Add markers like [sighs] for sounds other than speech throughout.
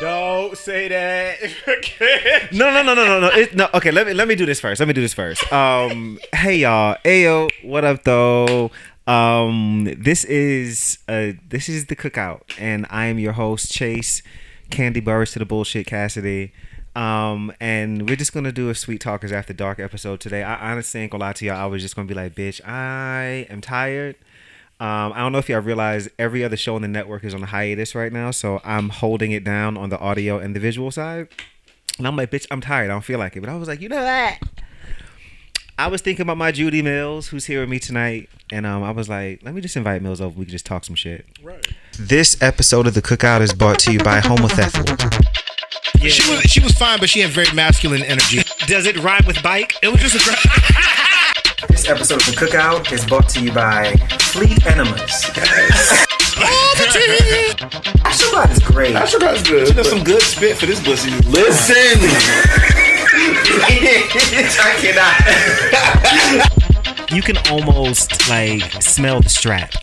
Don't say that. [laughs] No, no, no, no, no, no. It, no. Okay, let me let me do this first. Let me do this first. Um, [laughs] hey y'all, Ayo, what up though? Um, this is uh, this is the cookout, and I am your host Chase Candy Burris to the bullshit Cassidy. Um, and we're just gonna do a sweet talkers after dark episode today. I honestly ain't gonna lie to y'all. I was just gonna be like, bitch, I am tired. Um, I don't know if y'all realize every other show on the network is on a hiatus right now, so I'm holding it down on the audio and the visual side. And I'm like, bitch, I'm tired. I don't feel like it. But I was like, you know what? I was thinking about my Judy Mills, who's here with me tonight, and um, I was like, let me just invite Mills over. We can just talk some shit. right. This episode of the Cookout is brought to you by Homothethical. She was she was fine, but she had very masculine energy. Does it rhyme with bike? It was just a gra- [laughs] [laughs] This episode of the Cookout is brought to you by Fleet Enemas. Ashtabad is great. Ashtabad's good. She does some good spit for this pussy. Listen. [laughs] I cannot. you can almost like smell the strap. [laughs]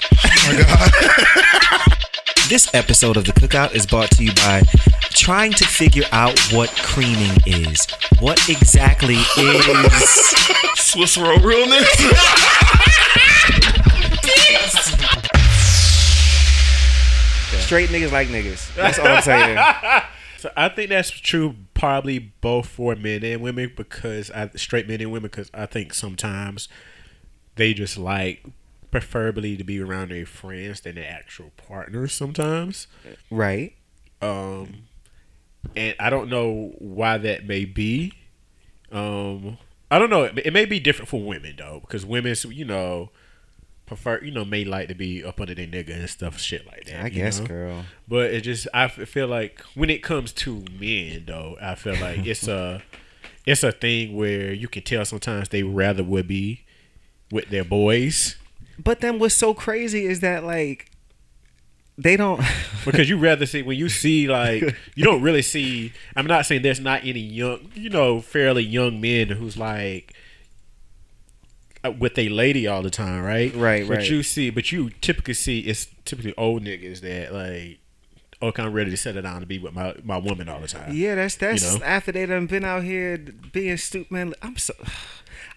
this episode of the Cookout is brought to you by trying to figure out what creaming is. What exactly is [laughs] Swiss roll realness. [laughs] straight niggas like niggas? That's all I'm saying. [laughs] So I think that's true probably both for men and women because I straight men and women because I think sometimes they just like preferably to be around their friends than their actual partners sometimes. Right. Um and I don't know why that may be. Um I don't know. It, it may be different for women though because women, you know, prefer you know may like to be up under their nigga and stuff, shit like that. I guess, know? girl. But it just I feel like when it comes to men though, I feel like it's a it's a thing where you can tell sometimes they rather would be with their boys But then what's so crazy is that like they don't [laughs] because you rather see when you see like you don't really see. I'm not saying there's not any young you know fairly young men who's like uh, with a lady all the time, right? Right, right. But you see, but you typically see it's typically old niggas that like. Okay, I'm ready to settle down to be with my, my woman all the time. Yeah, that's that's You know? after they done been out here being stupid. Man, I'm so. [sighs]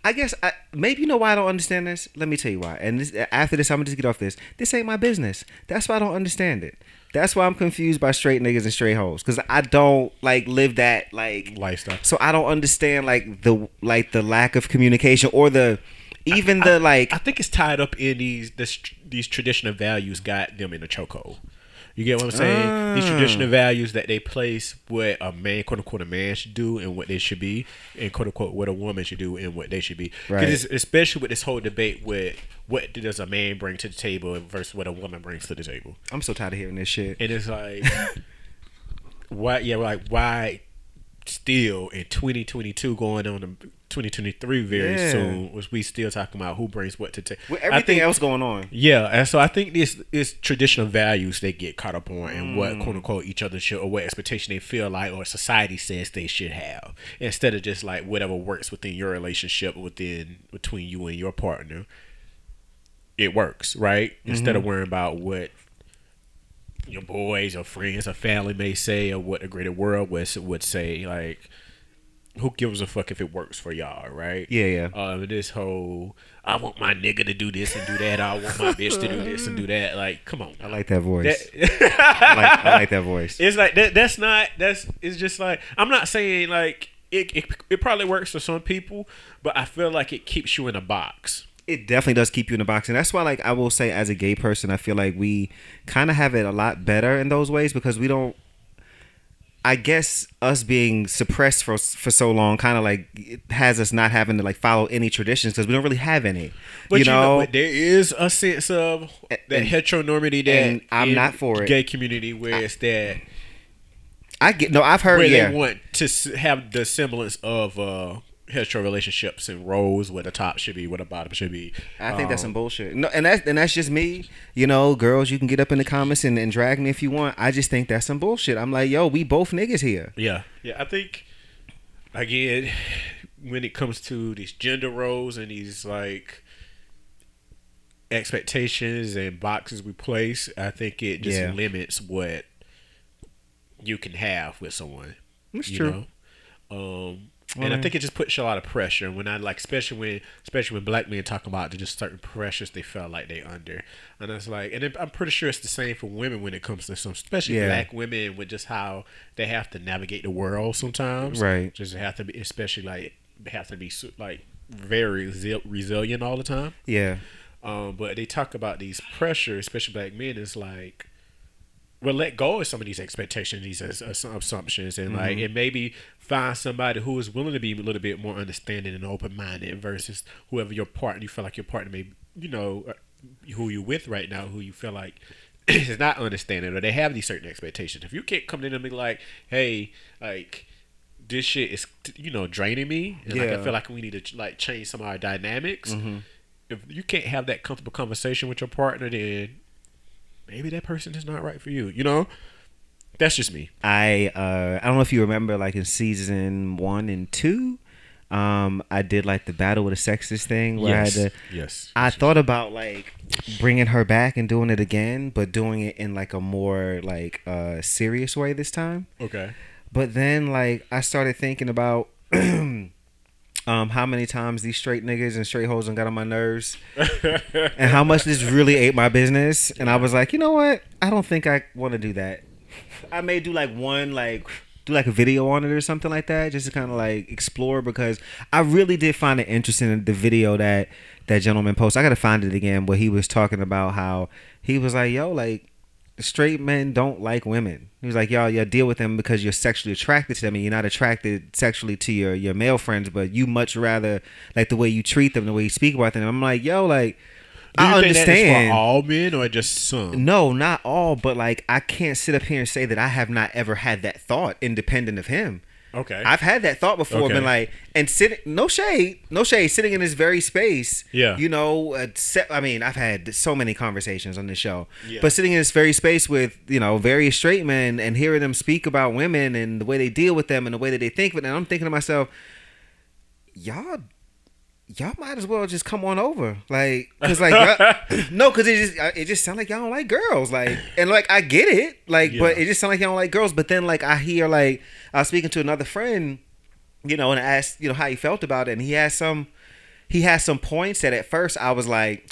I guess I, maybe you know why I don't understand this. Let me tell you why. And this, after this, I'm gonna just get off this. This ain't my business. That's why I don't understand it. That's why I'm confused by straight niggas and straight hoes because I don't like live that like Lifestyle. So I don't understand like the like the lack of communication or the even the like I think it's tied up in these this, these traditional values got them in a chokehold. You get what I'm saying? These traditional mm. values that they place what a man, quote unquote, a man should do and what they should be, and quote unquote what a woman should do and what they should be. Right. it's- especially with this whole debate with what does a man bring to the table versus what a woman brings to the table. I'm so tired of hearing this shit. And it's like, [laughs] why? Yeah, like why? Still in 2022, going on to 2023 very Yeah. soon, was we still talking about who brings what to take With everything else going on. Yeah, and so I think this is traditional values they get caught up on, and what Mm. quote unquote each other should, or what expectation they feel like, or society says they should have, instead of just like whatever works within your relationship within between you and your partner. It works, right? Instead Mm-hmm. of worrying about what your boys or friends or family may say, or what the greater world would would say, like. Who gives a fuck if it works for y'all, right? Yeah, yeah. uh, this whole I want my nigga to do this and do that. I want my bitch to do this and do that. Like, come on. I like that voice. That- [laughs] I, like, I like that voice. it's like that. That's not. That's. It's just like I'm not saying like it. It, it probably works for some people, but I feel like it keeps you in a box. It definitely does keep you in the box, and that's why, like, I will say, as a gay person, I feel like we kind of have it a lot better in those ways because we don't. I guess us being suppressed for for so long, kind of like it has us not having to like follow any traditions because we don't really have any. But you know, but there is a sense of that And- heteronormity that and I'm not for it. Gay community where it's that I get no. I've heard where yeah. they want to have the semblance of uh hetero relationships and roles where the top should be, where the bottom should be. I think that's Um, some bullshit. No, and that's and that's just me. You know, girls, you can get up in the comments and, and drag me if you want. I just think that's some bullshit. I'm like, yo, we both niggas here. Yeah, yeah. I think again, when it comes to these gender roles and these like expectations and boxes we place, I think it just Yeah. limits what you can have with someone. That's you true. Know? Um, Well, and I think it just puts a lot of pressure. And when I like, especially when, especially when black men talk about the just certain pressures they felt like they under, and it's like, and it, I'm pretty sure it's the same for women when it comes to some, especially Yeah. black women with just how they have to navigate the world sometimes. Right. Just have to be, especially like have to be like very resi- resilient all the time. Yeah. Um, but they talk about these pressures, especially black men. It's like, well, let go of some of these expectations, these ass- ass- assumptions, and like, Mm-hmm. and maybe find somebody who is willing to be a little bit more understanding and open minded versus whoever your partner. You feel like your partner may, you know, uh, who you're with right now, who you feel like [clears throat] is not understanding, or they have these certain expectations. If you can't come to them and be like, hey, like. This shit is, you know, draining me, and like, Yeah. Mm-hmm. I feel like we need to like change some of our dynamics if you can't have that comfortable conversation with your partner, then maybe that person is not right for you. You know, that's just me. I uh I don't know if you remember like in season one and two, um I did like the battle with the sexist thing where I had to yes. I thought about like bringing her back and doing it again, but doing it in like a more like uh serious way this time. okay. But then like I started thinking about [clears throat] um how many times these straight niggas and straight hoes done got on my nerves [laughs] and how much this really ate my business. And I was like, you know what? I don't think I want to do that. I may do like one like do like a video on it or something like that, just to kind of like explore because I really did find it interesting in the video that that gentleman posted. I gotta find it again, where he was talking about how he was like, yo, like straight men don't like women. He was like, y'all, y'all deal with them because you're sexually attracted to them and you're not attracted sexually to your, your male friends, but you much rather like the way you treat them, the way you speak about them. I'm like, yo, like, I think that is understand. for all men or just some? No, not all, but like I can't sit up here and say that I have not ever had that thought independent of him. Okay. I've had that thought before, Okay. been like, and sitting, no shade, no shade, sitting in this very space. Yeah. You know, uh, se- I mean, I've had so many conversations on this show, Yeah. but sitting in this very space with, you know, various straight men and hearing them speak about women and the way they deal with them and the way that they think of it, and I'm thinking to myself, y'all. Y'all might as well just come on over, like, cause like, [laughs] no, cause it just it just sounds like y'all don't like girls, like, and like I get it, like, but it just sounds like y'all don't like girls. But then like I hear like I was speaking to another friend, you know, and I asked, you know, how he felt about it, and he had some, he had some points that at first I was like,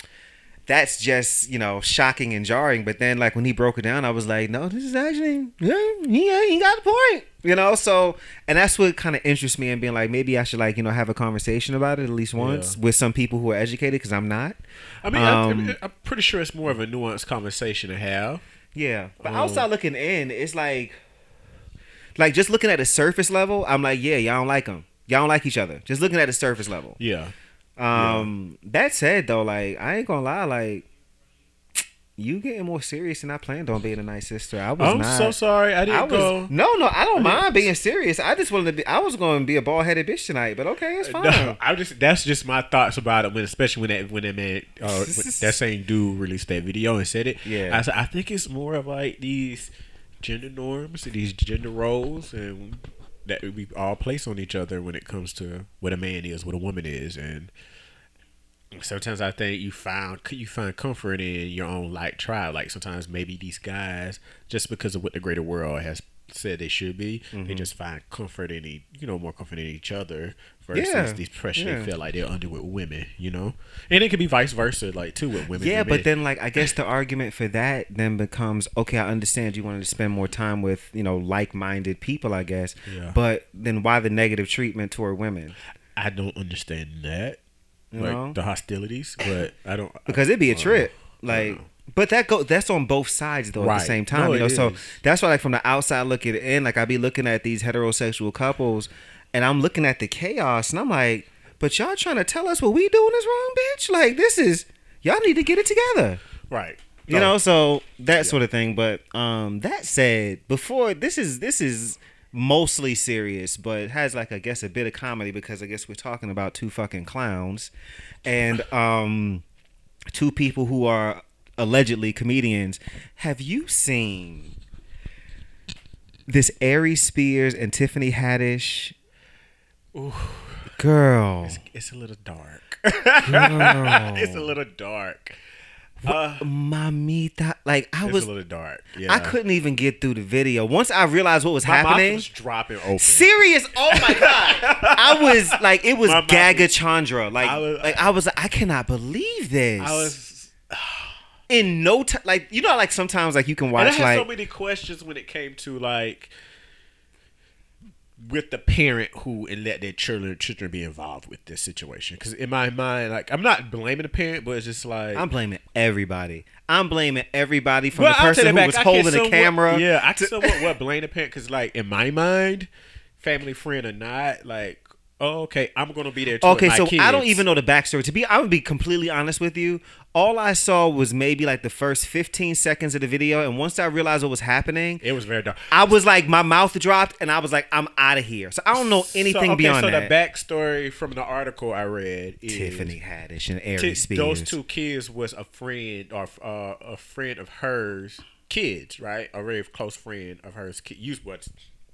that's just you know shocking and jarring, but then like when he broke it down, I was like, no, this is actually, yeah, he he got the point, you know. So and that's what kind of interests me in being like, maybe I should like you know have a conversation about it at least once Yeah. with some people who are educated because I'm not. I mean, I, I Um, mean, I'm pretty sure it's more of a nuanced conversation to have. Yeah, but Um, outside looking in, it's like, like just looking at the surface level, I'm like, yeah, y'all don't like them. Y'all don't like each other. Just looking at the surface level. Yeah. Um, that said though, like I ain't gonna lie, like you getting more serious than I planned on being a nice sister. I was I'm not. so sorry. I didn't I was go. no, no. I don't mind being serious. I just wanted to be. I was going to be a bald headed bitch tonight, but okay, it's fine. No, I just that's just my thoughts about it when especially when that when that man uh, [laughs] that same dude released that video and said it. Yeah. I said I think it's more of like these gender norms, and these gender roles, and that we all place on each other when it comes to what a man is, what a woman is, and sometimes I think you found you find comfort in your own like tribe. Like sometimes maybe these guys, just because of what the greater world has said they should be, Mm-hmm. they just find comfort in e- you know more comfort in each other versus Yeah, these pressure yeah. they feel like they're under with women. You know, and it could be vice versa, like too with women. Yeah, but men. then like I guess the argument for that then becomes okay. I understand you wanted to spend more time with you know like minded people, I guess. Yeah. But then why the negative treatment toward women? I don't understand that. You like know? the hostilities, but I don't because it'd be a trip. Like, but that go that's on both sides though at the same time. No, you know, so is. that's why like from the outside looking in, like I'd be looking at these heterosexual couples, and I'm looking at the chaos, and I'm like, but y'all trying to tell us what we doing is wrong, bitch? Like this is y'all need to get it together. right. You No. know, so that sort of thing. But um, that said, before this is this is mostly serious, but it has like I guess a bit of comedy because I guess we're talking about two fucking clowns and [laughs] um, two people who are allegedly comedians. Have you seen this Aries Spears and Tiffany Haddish? Girl, It's, it's a little dark. [laughs] girl. it's a little dark. Uh, Mamita, like I was, a little dark. Yeah. I couldn't even get through the video. Once I realized what was My mouth happening, was dropping open. serious. Oh my [laughs] god, I was like, it was My Gaga was- Chandra. Like, I was- like I was, I cannot believe this. I was. in no time. Like you know, like sometimes like you can And I watch had like so many questions when it came to like with the parent who and let their children children be involved with this situation. Because in my mind, like I'm not blaming the parent, but it's just like I'm blaming everybody. I'm blaming everybody from Well, the person who back. was I holding the camera. Yeah, I can somewhat what blame the parent because, like, in my mind, family friend or not, like, oh, okay, I'm gonna be there. Okay, so kids. I don't even know the backstory. To be, I would be completely honest with you. All I saw was maybe like the first 15 seconds of the video, and once I realized what was happening, It was very dark. I was like, my mouth dropped, and I was like, I'm out of here. So I don't know anything so, okay, beyond so that. the backstory from the article I read is Tiffany Haddish and Aries Ti- Spears. those two kids was a friend or uh, a friend of hers kids, right? A very close friend of hers. Used what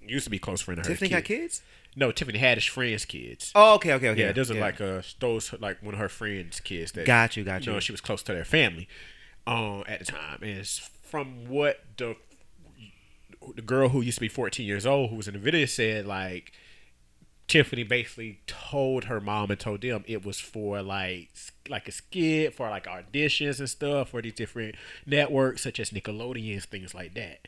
used to be close friend of hers. Tiffany got kids? No, Tiffany Haddish friends' kids. Oh, okay, okay, okay. Yeah, those are like uh those like one of her friends' kids that Got you, got You know, she was close to their family, um, at the time. And from what the the girl who used to be 14 years old, who was in the video, said like Tiffany basically told her mom and told them it was for like like a skit for like auditions and stuff for these different networks such as Nickelodeon things like that.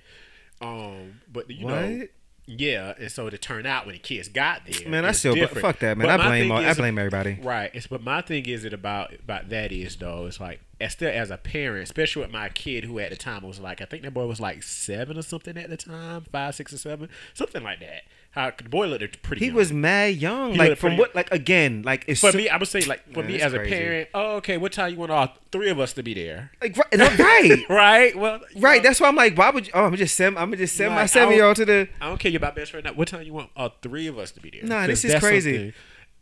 Um, but you know. Yeah, and so to turn out when the kids got there, Man, I still different. fuck that, man. But I blame all, I blame everybody. Right. It's but my thing is it about about that is though, it's like as still as a parent, especially with my kid who at the time was like I think that boy was like seven or something at the time, five, six or seven, something like that. How the boy looked pretty. He young. was mad young. He like from what? Like again, like it's For so- me, I would say like for Man, me as a parent. Oh, okay. What time you want all three of us to be there? like right, right, [laughs] Right. Well, right. know, That's why I'm like, why would you? Oh, I'm gonna just send. I'm gonna just send Like, my seven year old to the. I don't care about best friend. Now. What time you want all three of us to be there? Nah, this is crazy. something-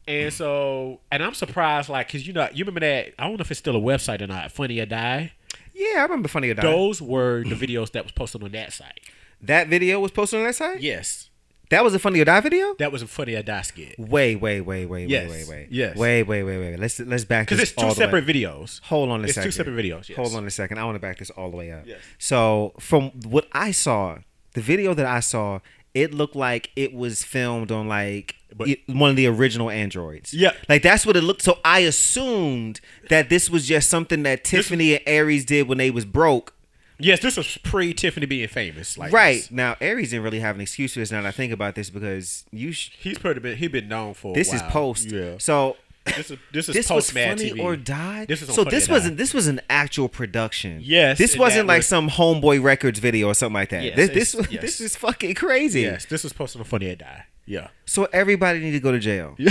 And so, and I'm surprised, like, cause you know, you remember that? I don't know if it's still a website or not. Funny or Die. Yeah, I remember Funny or Die. Those were the videos that was posted on that site. That video was posted on that site. Yes, That was a Funny or Die video. that was a Funny or Die skit. Wait, wait, wait, wait, Yes, wait, wait, wait. yes. Wait, wait, wait, wait. Let's let's back this Because it's two separate videos. Hold on a It's second. two separate videos. Yes. Hold on a second. I want to back this all the way up. Yes. So from what I saw, the video that I saw, it looked like it was filmed on like But- it- one of the original androids. Yeah. Like that's what it looked. So I assumed that this was just something that Tiffany and Aries did when they was broke. Yes, this was pre Tiffany being famous. Like right this. now, Aries didn't really have an excuse for this. Now that I think about this, because you, sh- He's pretty been he been known for. this is post. Yeah. So This is this is [laughs] this was post Mad funny TV. or die. This is so this wasn't this was an actual production. Yes, this wasn't like was- some Homeboy Records video or something like that. Yes, this this [laughs] yes. this is fucking crazy. Yes, this was posted on Funny or Die. Yeah. So everybody need to go to jail. [laughs]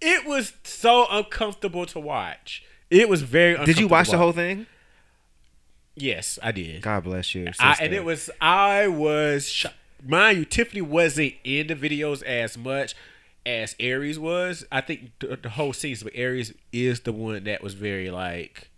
It was so uncomfortable to watch. It was very. Did you watch the whole thing? Yes, I did. God bless you. I, and it was I was sho- mind you, Tiffany wasn't in the videos as much as Aries was. I think the, the whole season, but Aries is the one that was very like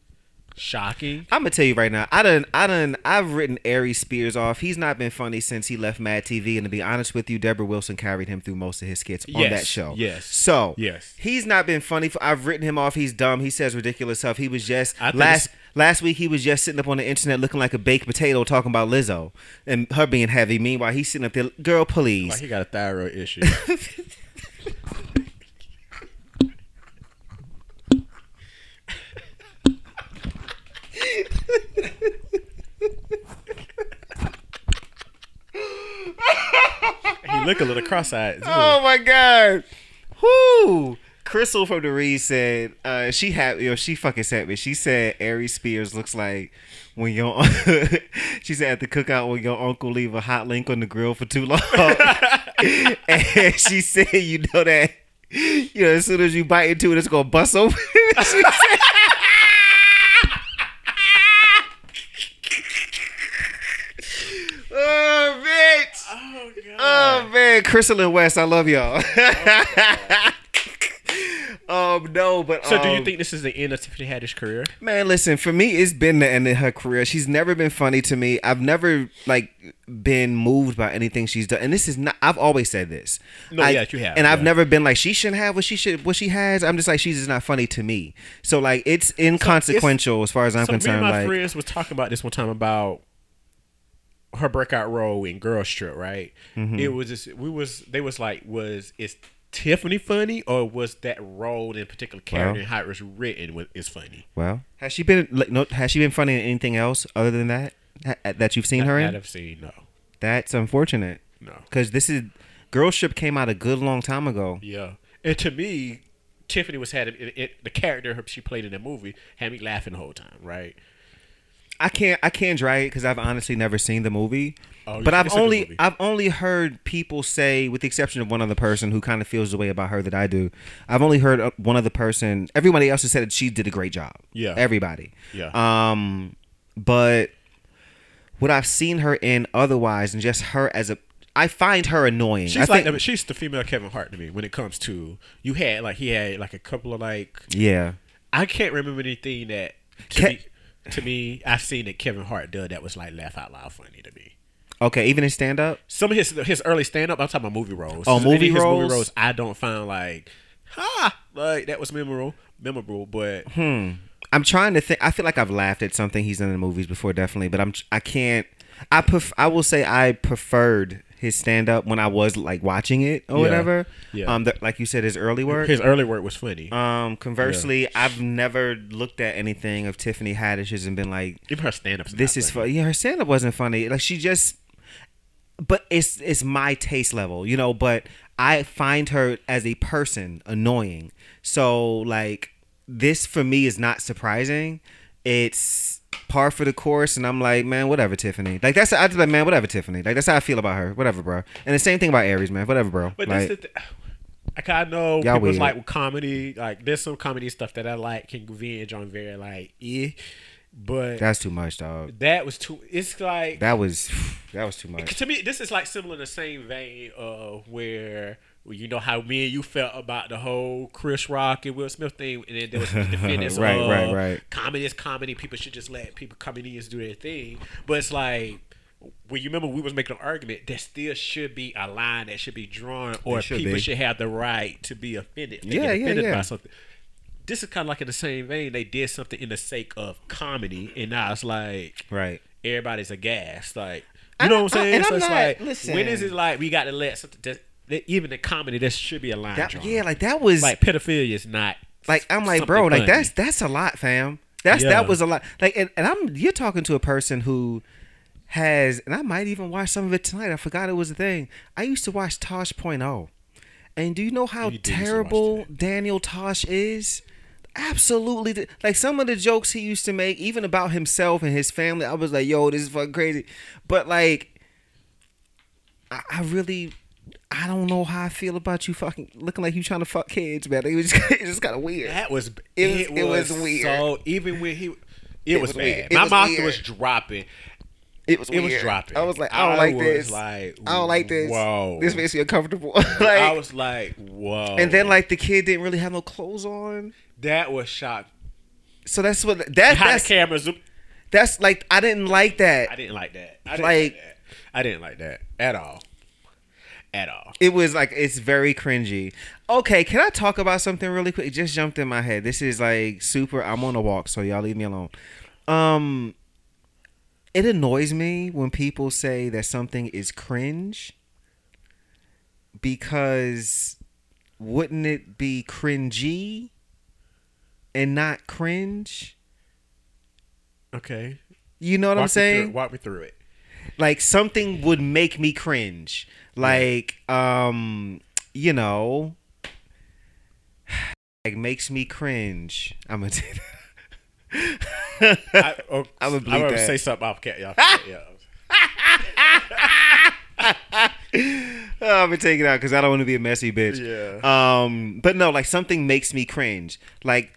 shocking. I'm gonna tell you right now. I done, I done, I've written Aries Spears off. He's not been funny since he left Mad TV. And to be honest with you, Debra Wilson carried him through most of his skits on Yes, that show. yes, So yes. he's not been funny. For, I've written him off. He's dumb. He says ridiculous stuff. He was just last last week. He was just sitting up on the internet looking like a baked potato, talking about Lizzo and her being heavy. Meanwhile, he's sitting up there, girl, please. Like he got a thyroid issue. he look a little cross-eyed. Oh my god. Whoo. Crystal from the Reed said uh, she had you know she fucking sent me. She said Aries Spears looks like when your [laughs] she said at the cookout when your uncle leave a hot link on the grill for too long. [laughs] and she said you know that you know as soon as you bite into it it's gonna bust open. [laughs] She said- oh bitch. Oh, God. Oh man, Crystal and West, I love y'all. [laughs] um, no, but so, do you um, think this is the end of Tiffany Haddish career? man? Listen, for me, it's been the end of her career. She's never been funny to me. I've never like been moved by anything she's done, and this is not. I've always said this. No, I- yeah, you have, and I've never been like she shouldn't have what she should what she has. I'm just like she's just not funny to me. So like it's inconsequential as far as I'm so me concerned. and my Like friends was talking about this one time about her breakout role in Girl Trip, right? Mm-hmm. It was just we was they was like, was is Tiffany funny or was that role in particular character Well. and how it was written was, is funny? well, has she been like no? Has she been funny in anything else other than that ha- that you've seen her That in? I've seen no, That's unfortunate. no, Because this is Girl Trip came out a good long time ago. yeah. And to me, Tiffany was had it, it, the character she played in that movie had me laughing the whole time, right? I can't I can't drag it because I've honestly never seen the movie. Oh, but I've it's a good only movie. I've only heard people say, with the exception of one other person who kind of feels the way about her that I do. I've only heard uh, one other person. Everybody else has said that she did a great job. Yeah. everybody. Yeah. Um, but what I've seen her in otherwise, and just her as a, I find her annoying. She's I like think, she's the female Kevin Hart to me when it comes to you had like he had like a couple of like yeah. I can't remember anything that Ke- me, to me I've seen that Kevin Hart did that was like laugh out loud funny to me. Okay, even in stand up. Some of his his early stand up, I'm talking about movie roles. Oh, movie his roles? movie roles, I don't find like ha like that was memorable, memorable. But Hmm. I'm trying to think. I feel like I've laughed at something he's done in the movies before, definitely, but I'm I can't. I pref- I will say I preferred his stand up when I was like watching it or Yeah. whatever. Yeah. Um, the, like you said, his early work. his early work was funny. um, conversely, I've never looked at anything of Tiffany Haddish's and been like, Even her stand ups. "This is funny." Yeah, her stand up wasn't funny. Like she just. But it's it's my taste level, you know. But I find her as a person annoying. So like this for me is not surprising. It's par for the course, and I'm like, man, whatever, Tiffany. Like that's I just like, man, whatever, Tiffany. Like that's how I feel about her. Whatever, bro. And the same thing about Aries, man. Whatever, bro. But like, this is the, like I know Y'all people's weird. like with comedy, like there's some comedy stuff that I like can converge on very like eh, but that's too much, dog. that was too. It's like That was [sighs] that was too much. to me, this is like similar in the same vein of where well, you know how me and you felt about the whole Chris Rock and Will Smith thing, and then there was the [laughs] defendants Right, of right, right. comedy is comedy. People should just let people comedians do their thing. But it's like. Well, you remember we was making an argument. There still should be a line that should be drawn, or should people be. should have the right to be offended. they Yeah, get yeah, offended yeah. By something. This is kind of like in the same vein. They did something in the sake of comedy, and now it's like Right. everybody's aghast. Like you know what I'm I- saying? and so I'm it's not- like listen. when is it like we got to let something even the comedy that should be a line That, yeah, like that was like pedophilia is not like I'm like, bro, like that's that's a lot, fam. That's Yeah. that was a lot. Like, and, and I'm you're talking to a person who has, and I might even watch some of it tonight. I forgot it was a thing. I used to watch Tosh Point oh, and do you know how You did used to watch terrible. Daniel Tosh is? Absolutely, like some of the jokes he used to make, even about himself and his family. I was like, yo, this is fucking crazy. But like, I, I really. I don't know how I feel about you fucking looking like you trying to fuck kids, man. It was just, [laughs] just kind of weird. that was It it, was- it was, was weird. So even when he, it, It was, was bad. weird. My was mouth weird. was dropping. It was It was dropping. I was like, I don't I like was this. like, I don't like this. whoa. This makes me uncomfortable. [laughs] I was like, whoa. and then like the kid didn't really have no clothes on. that was shocked. So that's what that that's camera zoom. that's like I didn't like that. I didn't like that. I didn't Like- like, that. I didn't like that at all. At all. It was like it's very cringy. Okay, can I talk about something really quick? It just jumped in my head. This is like super. I'm on a walk, so y'all leave me alone. Um, it annoys me when people say that something is cringe because wouldn't it be cringy and not cringe? Okay. You know what Walk I'm me through saying? Walk me through it. like something would make me cringe like um you know [sighs] like makes me cringe i'm gonna [laughs] take I, oh, I would I'm gonna that. say something off cat. Y'all. [laughs] yeah. oh, i'm gonna take it out because i don't want to be a messy bitch Yeah. um but no like something makes me cringe like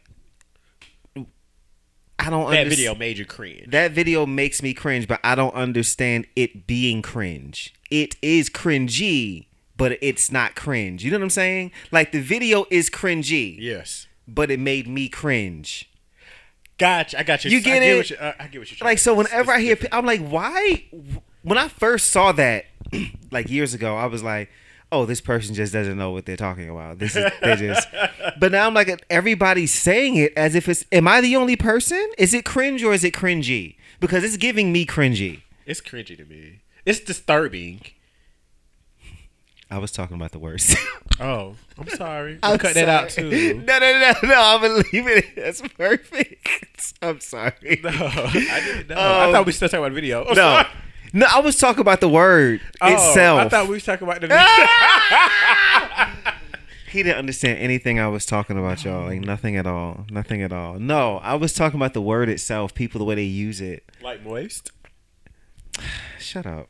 i don't That underst- video made you cringe. that video makes me cringe but i don't understand it being cringe it is cringy but it's not cringe you know what i'm saying like the video is cringy yes. but it made me cringe. Gotcha. I got you. You I get get it? What you, uh, I get what you're Like so, whenever I hear, different. I'm like, why? when I first saw that, [clears throat] like years ago, I was like, "Oh, this person just doesn't know what they're talking about." This is they just. [laughs] But now I'm like, everybody's saying it as if it's. Am I the only person? Is it cringe or is it cringy? Because it's giving me cringy. It's cringy to me. It's disturbing. I was talking about the worst. [laughs] Oh, I'm sorry. I'm I'll cut that out too. [laughs] No, no, no, no. I'm gonna leave it. That's perfect. I'm sorry. No, I didn't know. Um, I thought we still talking about video. Oh, No, sorry. no. I was talking about the word Oh, itself. I thought we was talking about the [laughs] video. He didn't understand anything I was talking about, y'all. Like nothing at all. Nothing at all. No, I was talking about the word itself, people the way they use it. like moist. Shut up.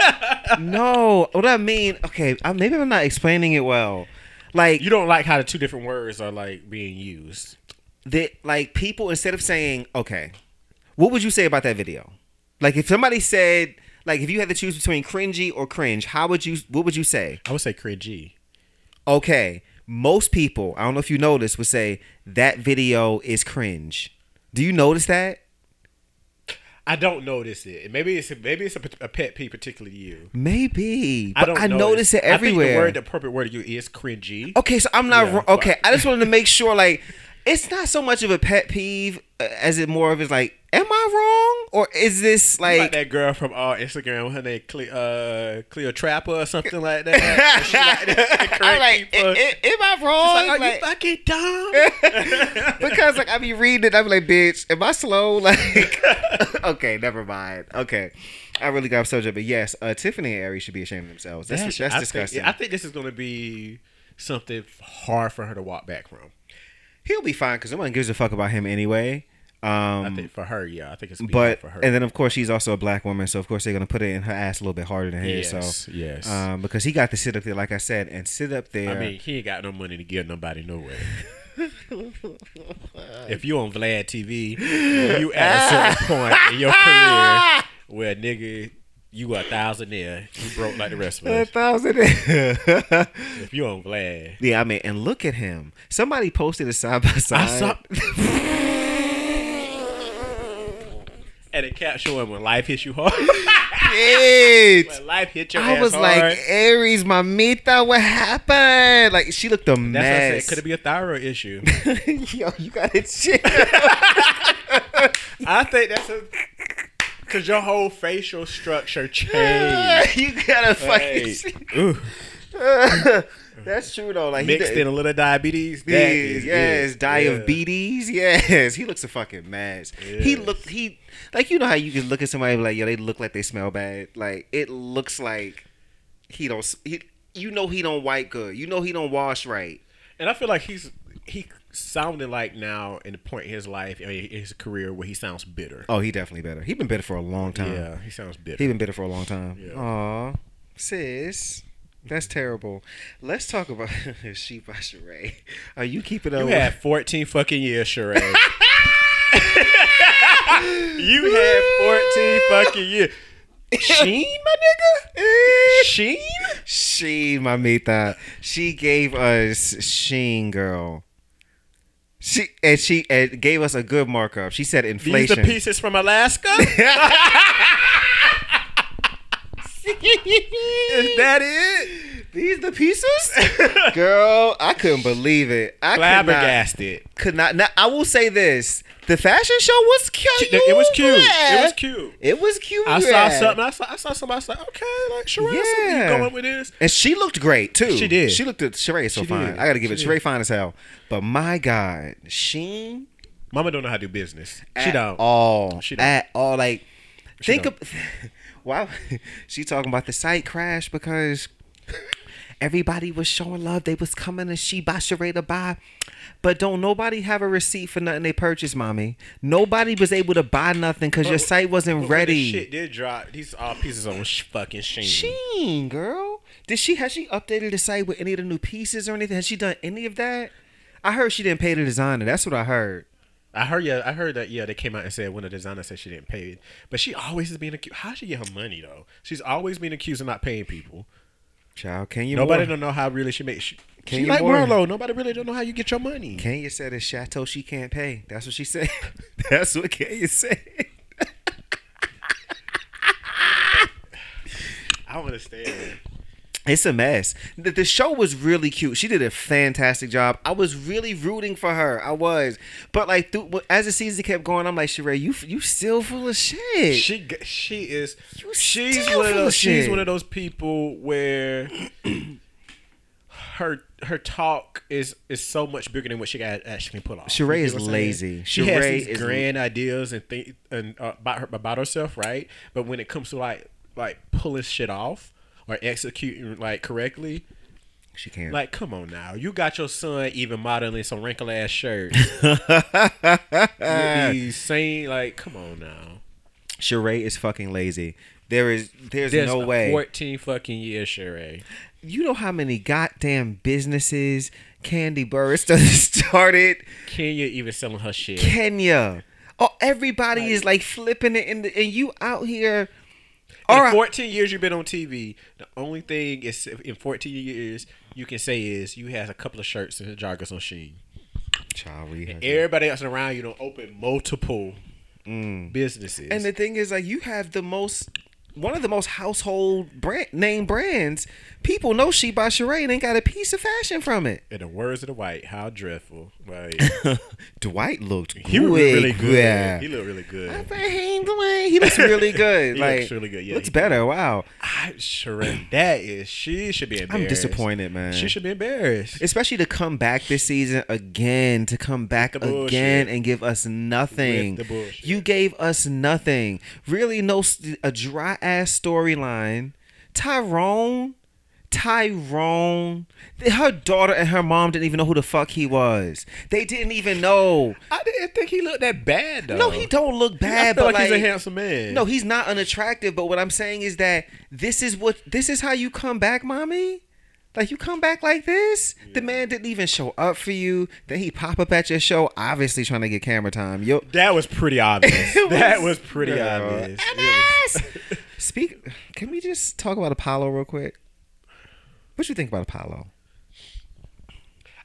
[laughs] no, what I mean, okay, I, maybe I'm not explaining it well. Like You don't like how the two different words are like being used. that like people instead of saying, okay, what would you say about that video? Like if somebody said like if you had to choose between cringy or cringe, how would you what would you say? I would say cringy. okay, most people, I don't know if you noticed, would say that video is cringe. Do you notice that? I don't notice it. Maybe it's maybe it's a, a pet peeve, particularly to you. Maybe, I but. I, notice it I think everywhere. the word, the appropriate word to you is cringy. okay, so I'm not Yeah, wrong. okay. I just wanted to make sure, like, it's not so much of a pet peeve uh, as it more of is like, am I wrong or is this like, like? that girl from uh, Instagram, her name Cle- uh, Cleo Trapper or something like that. Like [laughs] I'm like. "I- I- am I wrong? like, are Like- you fucking dumb? [laughs] because like I be reading it, I be like, bitch, am I slow? [laughs] Like, okay, never mind. Okay, I really got subject, but yes, uh, Tiffany and Aries should be ashamed of themselves. That's that's, I think- disgusting. yeah, I think this is going to be something hard for her to walk back from. He'll be fine because no one gives a fuck about him anyway. Um, I think for her, yeah, I think it's but for her. and then of course she's also a black woman, so of course they're gonna put it in her ass a little bit harder than his. yes, So yes. um, because he got to sit up there, like I said, and sit up there. I mean, he ain't got no money to give nobody nowhere. if you on Vlad TV, you at a certain [laughs] point in your career where nigga, you a thousand thousandaire, you broke like the rest of us. a us. thousand. [laughs] If you on Vlad, yeah, I mean, and look at him. Somebody posted a side by side. [laughs] and it kept showing when life hits you hard. Bitch. [laughs] when life hit your I was hard. like, Aries, mamita, what happened? Like, she looked a That's what I said. mess. Could it be a thyroid issue? [laughs] Yo, you got it shit. [laughs] I think that's a because your whole facial structure changed. you got a fucking. That's true though. Like he Mixed in a little diabetes. Yes, yes, diabetes. Yes, he looks a fucking mess. He Yes. looked he like you know how you can look at somebody and be like yo they look like they smell bad. Like it looks like he don't. He, you know he don't wipe good. You know he don't wash right. And I feel like he's he sounded like now in the point in his life, in his career, where he sounds bitter. Oh, he definitely better. He been bitter for a long time. Yeah, he sounds bitter. He been bitter for a long time. Yeah. Aw, sis. That's terrible. Let's talk about [laughs] She by Sheree. Are you keeping up? you had 14 fucking years, Sheree. [laughs] you had 14 fucking years. Sheen, my nigga? Sheen? Sheen, mamita. She gave us Sheen, girl. She and she and gave us a good markup. She said inflation. These the pieces from Alaska? [laughs] Is that it? These the pieces, [laughs] girl. I couldn't believe it. I could not, Flabbergasted. could not. Now, I will say this: the fashion show was cute. It was cute. It was cute. It was cute. I saw something. I saw, I saw somebody. I was like, okay, like Sheree, yeah. You going with this? And she looked great too. She did. She looked at Sheree so She fine. did. I gotta give She it. did. Sheree fine as hell. But my God, Sheen Mama don't know how to do business. She don't. all. She don't. At all. Like She think don't. of [laughs] wow. [laughs] she talking about the site crash because everybody was showing love. They was coming to she Sheree to buy. But don't nobody have a receipt for nothing they purchased, mommy. Nobody was able to buy nothing because your site wasn't But when the ready. Shit did drop. These all pieces on sh- fucking Sheen. Sheen, girl. Did she has she updated the site with any of the new pieces or anything? Has she done any of that? I heard she didn't pay the designer. That's what I heard. I heard yeah, I heard that yeah, they came out and said when the designer said she didn't pay it. But she always is being accused. How she get her money though? She's always being accused of not paying people. Child, can you Nobody more? don't know how really she makes. She, Can she you like more? Marlo. Nobody really don't know how you get your money. Kenya said it's chateau she can't pay. That's what she said. [laughs] [laughs] That's what Kenya said. [laughs] I don't understand. It's a mess. The, the show was really cute. She did a fantastic job. I was really rooting for her. I was, but like through, as the season kept going, I'm like, Sheree, you you still full of shit. She she is You she's one of those she's one of those people where her her talk is is so much bigger than what she got actually put off. Sheree You is get what I'm saying? lazy. She has these is- grand ideas and think and uh, about her about herself, right? But when it comes to like like pulling shit off or executing like correctly, she can't. like come on now, you got your son even modeling some wrinkled ass shirts. [laughs] These same like, come on now. Sheree is fucking lazy. There is there's, There's no way. 14 fucking years, Sheree. You know how many goddamn businesses Kandi Burruss [laughs] started? Kenya even selling her shit. Kenya. Oh, everybody is like flipping it, and, and you out here. In All right. 14 years you've been on TV, the only thing is in 14 years you can say is you had a couple of shirts and joggers on Sheen. Child, we have- Everybody else around you don't open multiple mm. businesses. And the thing is, like, you have the most, one of the most household brand name brands. People know she by Sheree and ain't got a piece of fashion from it. in the words of the white, how dreadful. Like, [laughs] Dwight looked he looked really good. Yeah. He looked really I good. said, hey, Dwight. He looks really [laughs] good. He like, looks really good. Yeah, looks better. Wow. I, Sheree, that is, she should be embarrassed. I'm disappointed, man. She should be embarrassed. Especially to come back this season again, to come back again and give us nothing. With the bullshit. You gave us nothing. Really, no a dry ass storyline. Tyrone, Tyrone, her daughter and her mom didn't even know who the fuck he was. They didn't even know. I didn't think he looked that bad though. No, he don't look I bad, feel but like, like, he's a handsome man. no, he's not unattractive. But what I'm saying is that this is what this is how you come back, mommy. Like you come back like this. The man didn't even show up for you. Then he pop up at your show, obviously trying to get camera time. Yo, that was pretty obvious. [laughs] It that was- was pretty obvious. It was- [laughs] speak. Can we just talk about Apollo real quick? What you think about Apollo?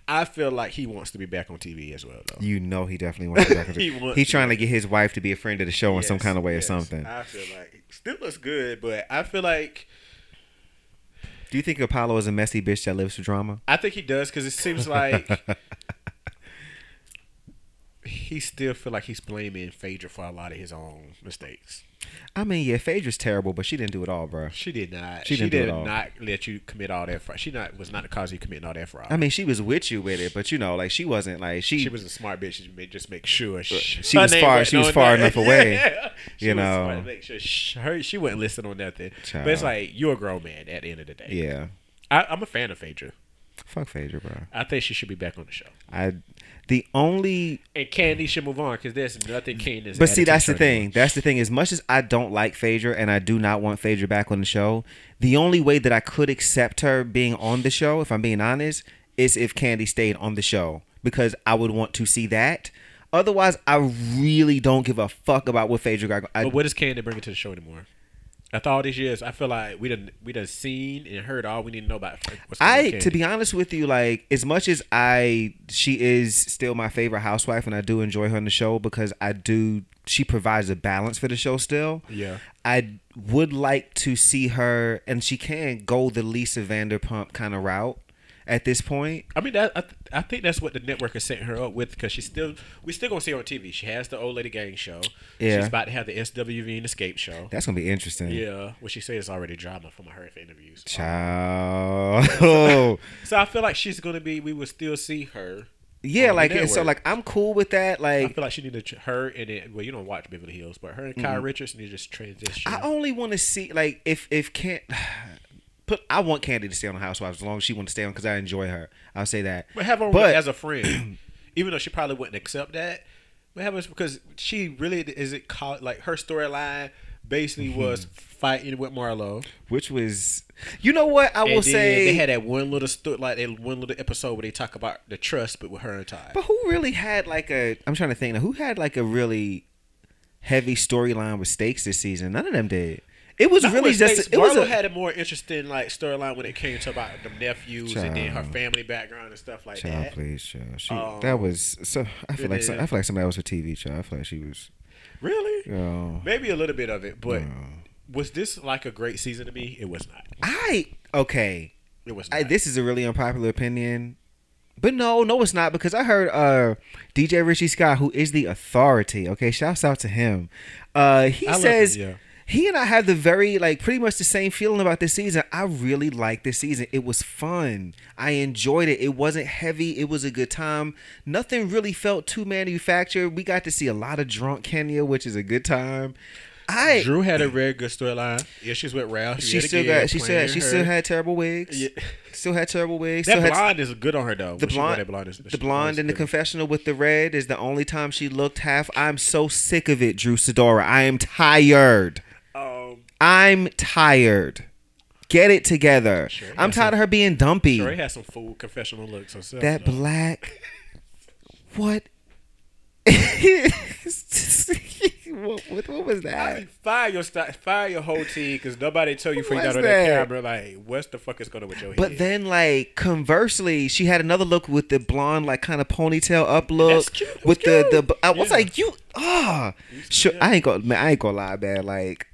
I feel like he wants to be back on TV as well, though. You know he definitely wants to. Be back He [laughs] he wants He's trying to get his wife to be a friend of the show in some kind of way yes. or something. I feel like still looks good, but I feel like Do you think Apollo is a messy bitch that lives for drama? I think he does because it seems like [laughs] he still feel like he's blaming Phaedra for a lot of his own mistakes. I mean, yeah, Phaedra's terrible, but she didn't do it all, bro. She did not. She She, didn't do did not let you commit all that fraud. She not was not the cause of you committing all that fraud. I mean, she was with you with it, but you know, like she wasn't like she. she was a smart bitch. She made, just make sure uh, she, She was far- she was far that. enough [laughs] away, Yeah. She you was know. make sure she, her she wasn't listen on nothing. Child. But it's like you're a grown man at the end of the day. yeah, I, I'm a fan of Phaedra. Fuck Phaedra, bro. I think she should be back on the show. I the only And Kandi should move on because there's nothing Candace. But see, that's the thing. That's the thing. As much as I don't like Phaedra and I do not want Phaedra back on the show, the only way that I could accept her being on the show, if I'm being honest, is if Kandi stayed on the show because I would want to see that. Otherwise, I really don't give a fuck about what Phaedra got. I, But what does Kandi bring to the show anymore? After all these years, I feel like we done we done seen and heard all we need to know about. What's I, to be honest with you, like as much as I, she is still my favorite housewife, and I do enjoy her on the show because I do. She provides a balance for the show still. Yeah. I would like to see her, and she can go the Lisa Vanderpump kind of route at this point. I mean, that I, th- I think that's what the network is setting her up with because she's still we still gonna see her on TV. She has the old lady gang show. Yeah. she's about to have the SWV and Xscape show. That's gonna be interesting. Yeah, what she says is already drama from her interviews. Child. [laughs] So I feel like she's gonna be. We will still see her. yeah, like and so, like I'm cool with that. Like I feel like she need to her and it. Well, you don't watch Beverly Hills, but her and Kyle Richards need to just transition. I only want to see like if if can't. [sighs] Put, I want Kandi to stay on the Housewives as long as she want to stay on because I enjoy her. I'll say that. But have her But- as a friend, [clears throat] even though she probably wouldn't accept that. But have her because she really is it called like her storyline basically Mm-hmm. was fighting with Marlo. Which was, you know what I will and then say. they had that one little like that one little episode where they talk about the trust, but with her and Ty. But who really had like a? I'm trying to think. Now, who had like a really heavy storyline with stakes this season? None of them did. It was Not really with just. Stacey. It was a, had a more interesting like storyline when it came to about the nephews and then her family background and stuff like Child, that. please, child. She, Um, that was so. I feel like some. I feel like somebody else with TV. Child. I feel like she was. Really? You know, Maybe a little bit of it, but Was this like a great season to me? It was not. I okay. It was. I, Not. this is a really unpopular opinion, but no, no, it's not because I heard uh DJ Richie Scott, who is the authority. Okay, shouts out to him. Uh, he I love says. him, yeah. He and I have the very like pretty much the same feeling about this season. I really liked this season. It was fun. I enjoyed it. It wasn't heavy. It was a good time. Nothing really felt too manufactured. We got to see a lot of drunk Kenya, which is a good time. I Drew had a very good storyline. Yeah, she's with Ralph. she still again, got she said she her. still had terrible wigs. Yeah. Still had terrible wigs. That still had blonde is good on her though. the When she wore blonde, that blonde is- the blonde in the confessional with the red is the only time she looked half. I'm so sick of it, Drew Sidora. I am tired. I'm tired. Get it together. Sure, I'm tired of her being dumpy. Sure, he had some full confessional looks herself. that though. black. [laughs] What? [laughs] what, what? What was I that? mean, fire your fire your whole team because nobody tell you before you got on that camera like what's the fuck is going on with your head. But then, like conversely, she had another look with the blonde, like kind of ponytail up look That's cute. That with the the. I was Yeah. like, you ah, sure. I ain't gonna, man, I ain't gonna lie, man. Like,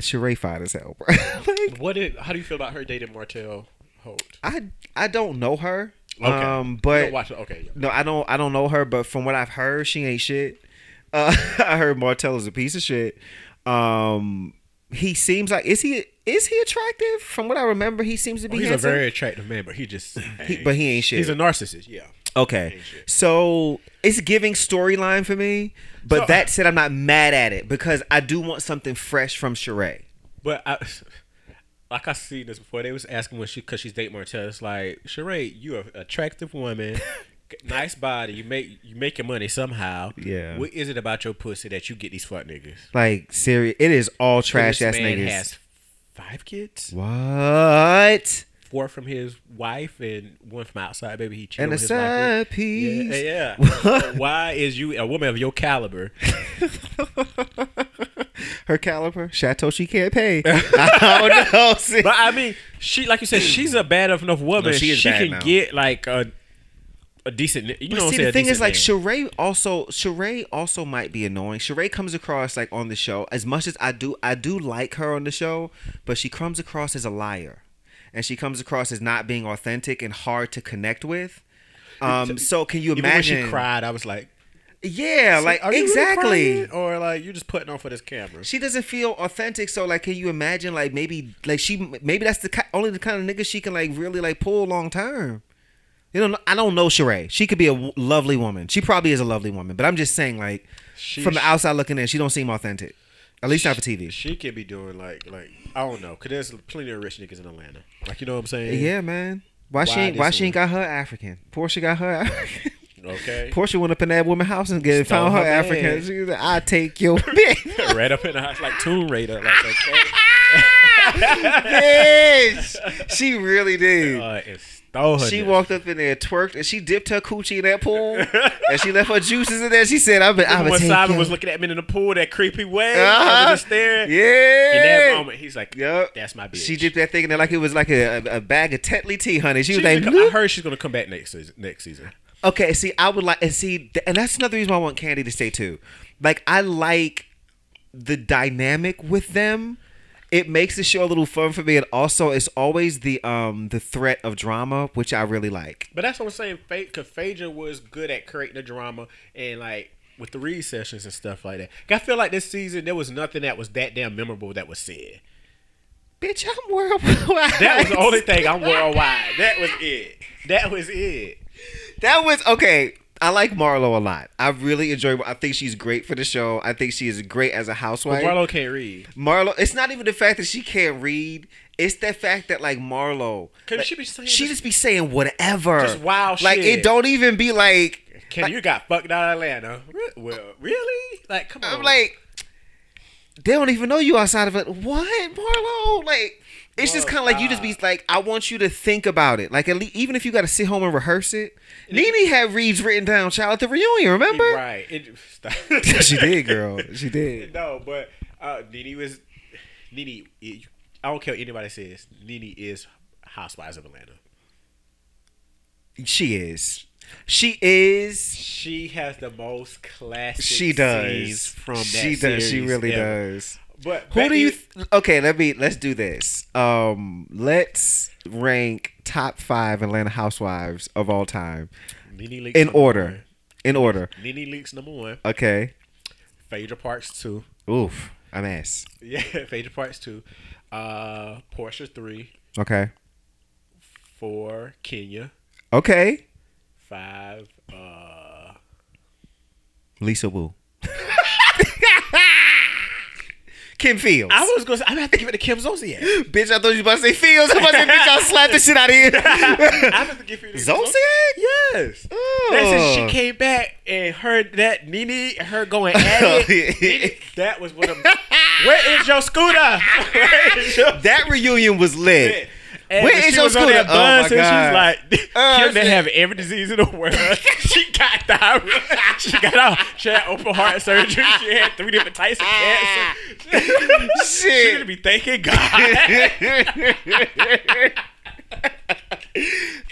Sheree fine as hell, bro. [laughs] like, what did how do you feel about her dating Martell Holt? I I don't know her, Okay, um, but don't watch it. Okay, yeah. no, I don't I don't know her, but from what I've heard, she ain't shit. [laughs] Uh, I heard Martell is a piece of shit. Um, he seems like is he is he attractive? From what I remember, he seems to be Oh, he's handsome. a very attractive man, but he just He- but he ain't shit. He's a narcissist. Yeah. Okay. So it's giving storyline for me. But So- that said, I'm not mad at it because I do want something fresh from Sheree. But I, [laughs] like I seen this before, they was asking when she because she's dating Martell. It's like Sheree, you are an attractive woman, [laughs] nice body. You make you make your money somehow. Yeah. What is it about your pussy that you get these fuck niggas? Like, serious. It is all trash this ass man niggas. has five kids, what? Four from his wife and one from outside. Baby, he cheated And a with his wife. side Yeah, piece. yeah. [laughs] What? Why is you a woman of your caliber? [laughs] Her caliber, Chateau, she can't pay. [laughs] I don't know. See? But I mean, she like you said, she's a bad enough woman. No, she is bad can now. get like a a decent. You know, But what I'm see, saying? the thing is, decent like, man. Sheree also, Sheree also might be annoying. Sheree comes across like on the show as much as I do, I do like her on the show, but she comes across as a liar, and she comes across as not being authentic and hard to connect with. Um, so can you Even imagine? when she cried, I was like, Yeah, like Are you really exactly. or like you're just putting on for this camera. she doesn't feel authentic. So like, can you imagine? Like maybe, like she, maybe that's the only the kind of nigga she can like really like pull long term. You know, I don't know Sheree. She could be a w- lovely woman. She probably is a lovely woman. But I'm just saying, like, She- from the outside looking in, she don't seem authentic. At least not for TV. She could be doing like like I don't know, cause there's plenty of rich niggas in Atlanta. Like you know what I'm saying? Yeah, man. Why, she ain't? Why she ain't got her African? Porsha got her. African. Okay. [laughs] Porsha went up in that woman house and get, found her, her African. She was like, I take your [laughs] bitch. right up in the house like Tomb Raider. Like okay. [laughs] bitch. She really did. uh, stole her. She walked up in there, twerked, and she dipped her coochie in that pool, and she left her juices in there. She said, "I've been, I've been when taking." Simon was looking at me in the pool that creepy way, Uh-huh. uh just staring. Yeah. Moment, he's like, Yep. "That's my bitch." She did that thing in there like it was like a, a, a bag of Tetley tea, honey. She She was like, I heard she's gonna come back next season. Next season. Okay, see, I would like, and see, and that's another reason why I want Kandi to stay too. Like, I like the dynamic with them. It makes the show a little fun for me, and also it's always the um the threat of drama, which I really like. But that's what I'm saying. Because Phaedra was good at creating the drama and like with the read sessions and stuff like that. I feel like this season there was nothing that was that damn memorable that was said. Bitch, I'm worldwide. That was the only thing I'm [laughs] worldwide. That was it. That was it. That was okay. I like Marlo a lot. I really enjoy. I think she's great for the show. I think she is great as a But housewife. Marlo can't read. Marlo, it's not even the fact that she can't read. It's the fact that like Marlo, like, she be saying she just- be saying whatever, Just wild Like shit. it don't even be like. Can you got fucked out of Atlanta? Well, really? Like, come on. I'm like, they don't even know you outside of it. What, Marlo? Like, it's just kind of like you just be like, I want you to think about it. Like, at least even if you got to sit home and rehearse it. Nene had reads written down. Child at the reunion. Remember? right? It, [laughs] she did, girl. She did. No, but uh, Nene was Nene. I don't care what anybody says. Nene is Housewives of Atlanta. She is. She is. She has the most classic. She does. from that she does. She really ever. does. But Who do you? Th- okay, let me let's do this. Um, let's rank top five Atlanta Housewives of all time in order. one. In order. Nene Leakes number one. Okay. Phaedra Parks two. Oof. I'm ass. Yeah, [laughs] Phaedra Parks two. Uh, Porsha three. Okay. Four. Kenya. Okay. Five. Uh, Lisa Wu. [laughs] Kim Fields. I was going. to say, I'm gonna have to give it to Kim Zolciak. [laughs] bitch, I thought you was about to say Fields. I'm about to say, bitch, I'll slap the shit out of you. I have to give it to Kim Zolciak? Yes. Oh. That's she came back and heard that Nene, her going at it. [laughs] Oh, Nene, that was what I'm. Where is your scooter? [laughs] Your That reunion was lit. And Where is she your was on scooter? that Oh, bus, my and she was God. like, Oh, Kim, they shit. have every disease in the world. [laughs] she got diarrhea. [laughs] She got out. She had open heart surgery. She had three different types of cancer. [laughs] She Shit. should be thanking God.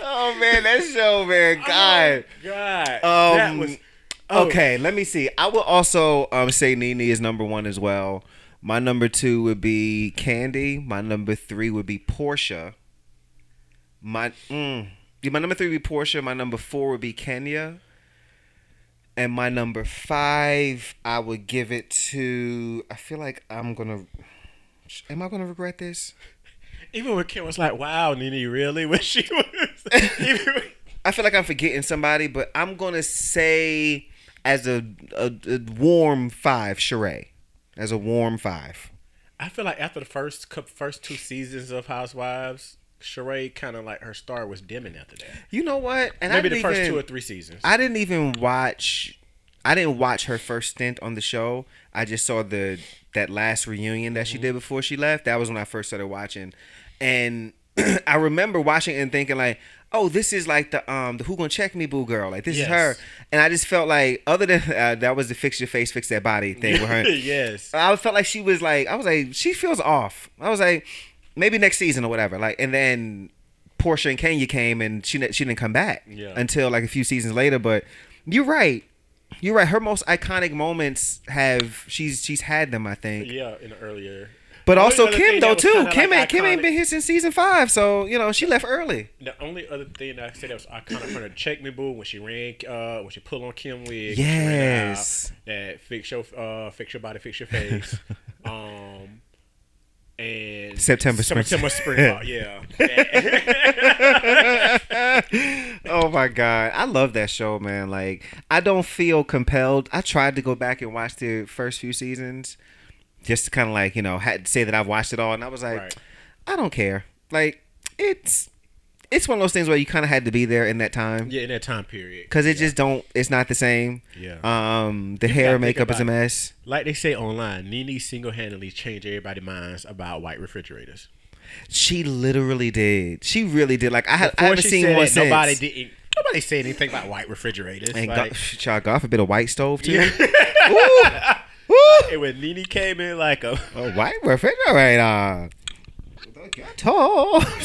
oh man, that show, man, God. God. Um, that was. oh, Okay, let me see. I will also um, say Nene is number one as well. My number two would be Kandi. My number three would be Porsha. My mm, my number three would be Porsha. My number four would be Kenya. And my number five, I would give it to. I feel like I'm gonna. Am I gonna regret this? [laughs] Even when Kim was like, "Wow, Nene, really?" [laughs] When she was, [laughs] even when- I feel like I'm forgetting somebody, but I'm gonna say as a a, a warm five, Sheree. As a warm five. I feel like after the first first two seasons of Housewives, Sheree kind of like her star was dimming after that. You know what? And Maybe the first even, two or three seasons. I didn't even watch. I didn't watch her first stint on the show. I just saw the that last reunion that Mm-hmm. she did before she left. That was when I first started watching, and [clears throat] I remember watching and thinking like, "Oh, this is like the um the Who Gonna Check Me Boo girl. Like this Yes. is her." And I just felt like, other than [laughs] uh, that was the fix your face, fix that body thing with her. [laughs] yes. I felt like she was like I was like she feels off. I was like maybe next season or whatever. Like and then Porsha and Kenya came and she she didn't come back Yeah. until like a few seasons later. But you're right. You're right. Her most iconic moments have she's she's had them. I think. Yeah, in the earlier. But also Kim though too. Kim like, ain't Kim ain't been here since season five. So you know she left early. The only other thing that I said that was iconic from the Check Me Boo when she ran, uh, when she pulled on Kim wig. ran out, Yes. That fix your, uh, fix your body, fix your face. [laughs] um, and September Spring- September spring. [laughs] yeah. oh my god, I love that show, man. Like, I don't feel compelled. I tried to go back and watch the first few seasons, just to kind of like you know had to say that I've watched it all, and I was like, Right. I don't care. Like, it's it's one of those things where you kind of had to be there in that time yeah, in that time period. because it just don't. It's not the same. Yeah. Um, the You hair gotta and think makeup is a it. mess. Like they say online, Nene single handedly changed everybody's minds about white refrigerators. She literally did. She really did. Like I, had, I haven't seen one that, since. nobody didn't. Nobody said anything about white refrigerators. And like, God, child, God forbid a white stove too. Yeah. Woo! Woo! [laughs] and when Nene came in like a A white refrigerator. Tall. [laughs]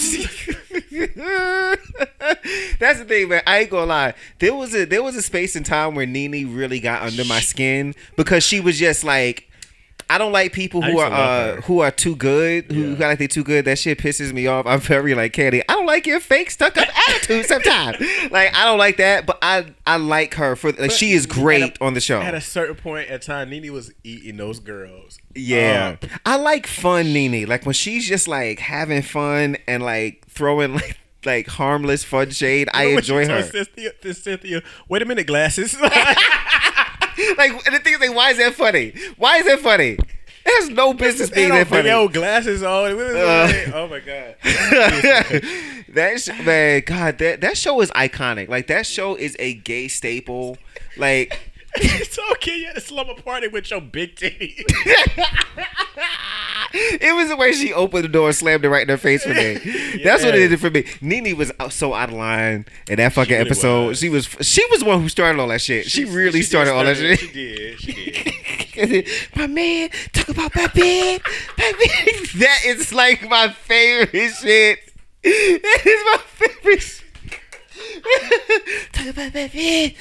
That's the thing, man. I ain't gonna lie. There was a there was a space in time where Nene really got under my skin because she was just like. I don't like people who are uh, who are too good, who Yeah. got like they too good. That shit pisses me off. I'm very like Kandi. I don't like your fake stuck up [laughs] attitude sometimes. like I don't like that, but I I like her for like she is At a- great on the show. At a certain point at time, Nene was eating those girls. Yeah. up. I like fun Nene. Like when she's just like having fun and like throwing [laughs] like like harmless fun shade. I Remember when she enjoy her. Cynthia, Cynthia, wait a minute, glasses. [laughs] [laughs] like and the thing is like why is that funny? Why is that funny? It has no business being that funny. old glasses on. Uh. oh my god. [laughs] that sh- man, God, that that show is iconic. Like that show is a gay staple. Like [laughs] it's okay. You had a slumber party with your big titty. [laughs] it was the way she opened the door and slammed it right in her face for me. [laughs] That's what it did for me. Nene was so out of line in that fucking really episode. was. She was she was the one who started all that shit. She, really did started all that shit. She did. She did. [laughs] my man, talk about my bed, my bed. That is like my favorite shit. That is my favorite. sh- Talk about baby.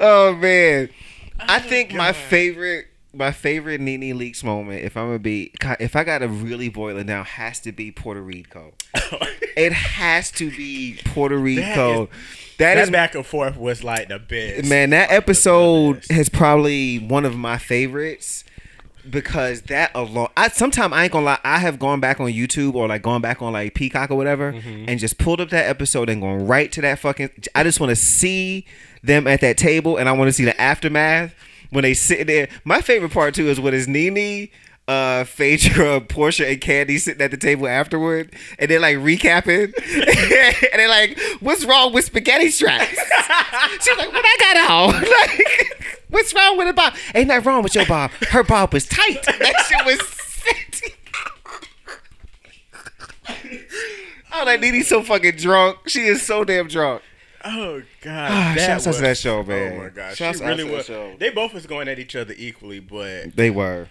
oh man, I think my favorite, my favorite Nene Leakes moment, if I'm gonna be, if I gotta really boil it down, has to be Puerto Rico. [laughs] it has to be Puerto Rico. that is back and forth was like the best. Man, that That episode is probably one of my favorites because that alone. I sometimes I ain't gonna lie. I have gone back on YouTube or like gone back on like Peacock or whatever, Mm-hmm. and just pulled up that episode and going right to that fucking. I just want to see them at that table, and I want to see the aftermath when they sit there. My favorite part too is when it's Nene. Uh, Phaedra, [laughs] Porsha, and Kandi sitting at the table afterward, and they're like recapping, [laughs] and they're like, "What's wrong with spaghetti straps?" [laughs] She's like, "What I got on? like, what's wrong with a bob? Ain't that wrong with your bob. Her bob was tight. That shit was. Oh, that Nene's so fucking drunk. She is so damn drunk. Oh god, Ah, shouts out to that show, man. Oh my god, Shouts she out really to that was. show. They both was going at each other equally, but They were.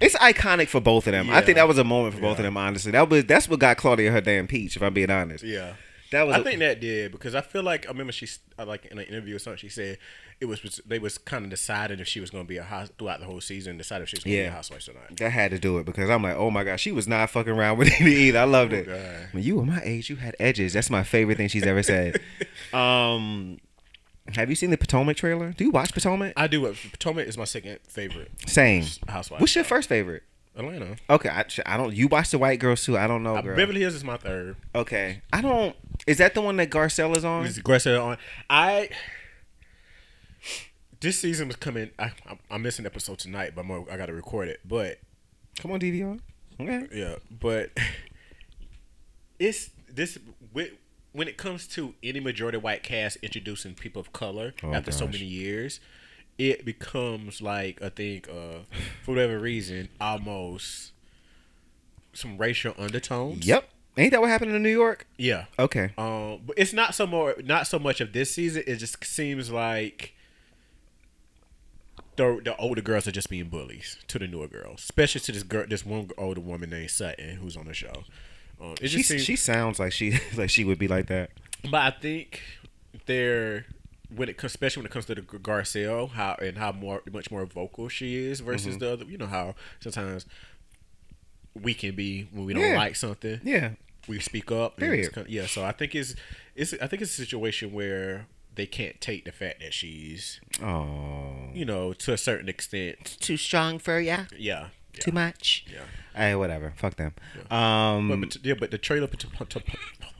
It's iconic for both of them. I think that was a moment for both of them. Honestly, that was that's what got Claudia her damn peach. If I'm being honest, yeah. that was. I a- think that did because I feel like I remember she like in an interview or something she said it was they was kind of deciding if she was going to be a house throughout the whole season, decided if she was going to be a housewife or not. that had to do it because I'm like, oh my god, she was not fucking around with [laughs] it either. I loved it. Oh, God. When you were my age, you had edges. That's my favorite thing she's ever said. [laughs] um, have you seen the Potomac trailer? Do you watch Potomac? I do. Potomac is my second favorite Same. housewife. What's your first favorite? Atlanta. Okay, I, I don't. You watch the White Girls too? I don't know, Uh, girl. Beverly Hills is my third. Okay, I don't. Is that the one that Garcelle is on? Is aggressive on. I this season was coming. I, I'm, I'm missing an episode tonight, but I'm, gonna- I got to record it. But Come on, DVR. Okay. yeah, but [laughs] it's this when it comes to any majority white cast introducing people of color Oh, after so many years, it becomes like I think uh, for whatever reason almost some racial undertones. Yep. Ain't that what happened in New York? Yeah. Okay. Um, but it's not so more, not so much of this season. It just seems like the the older girls are just being bullies to the newer girls, especially to this girl, this one older woman named Sutton who's on the show. Um, it She just seems, she sounds like she [laughs] like she would be like that. but I think they're when it comes, especially when it comes to the Garcelle, how and how more much more vocal she is versus Mm-hmm. the other. You know how sometimes we can be when we don't Yeah. like something Yeah. we speak up. Period. yeah, so I think it's it's I think it's a situation where they can't take the fact that she's Oh. You know to a certain extent. Too strong for ya. Yeah. yeah. Too much. Yeah. Hey, whatever. Fuck them. Um. But, but yeah, but the trailer to, to, to,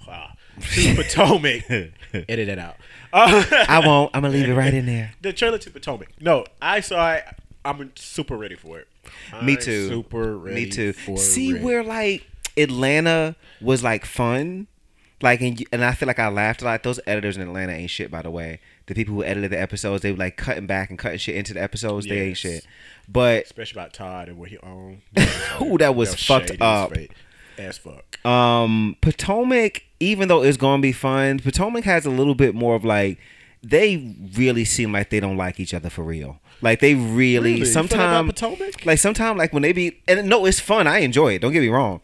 uh, to Potomac, [laughs] edit that out. Uh, I won't. [laughs] I'm gonna leave it right in there. the trailer to Potomac. No, I saw it. I'm super ready for it. Me I'm too. Super ready. Me too. For See it. where like Atlanta was like fun, like and, and I feel like I laughed a lot. Those editors in Atlanta ain't shit, by the way. The people who edited the episodes, they were like cutting back and cutting shit into the episodes. They ain't shit. But especially about Todd and what he owned. [laughs] Ooh, that was fucked up. as fuck. um Potomac, even though it's gonna be fun, Potomac has a little bit more of like they really seem like they don't like each other for real. Like they really, Really? You feel that about sometimes like sometimes like when they be and no, it's fun. I enjoy it. Don't get me wrong.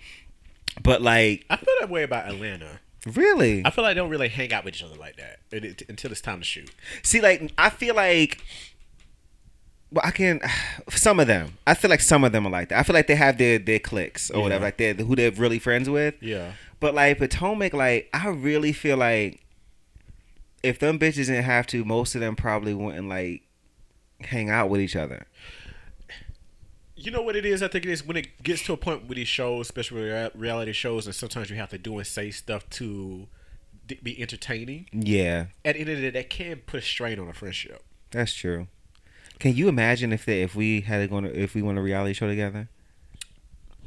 But like I feel that way about Atlanta. Really, I feel like they don't really hang out with each other like that it- it- until it's time to shoot. see, like I feel like. Well, I can. [sighs] Some of them, I feel like some of them are like that. I feel like they have their their cliques or Yeah. whatever, like they're who they're really friends with. Yeah. But like Potomac, like I really feel like if them bitches didn't have to, most of them probably wouldn't like hang out with each other. You know what it is? I think it is when it gets to a point with these shows, especially rea- reality shows, and sometimes you have to do and say stuff to be entertaining. Yeah, At the end of the day, that can put a strain on a friendship. that's true. Can you imagine if they if we had to go on if we went a reality show together?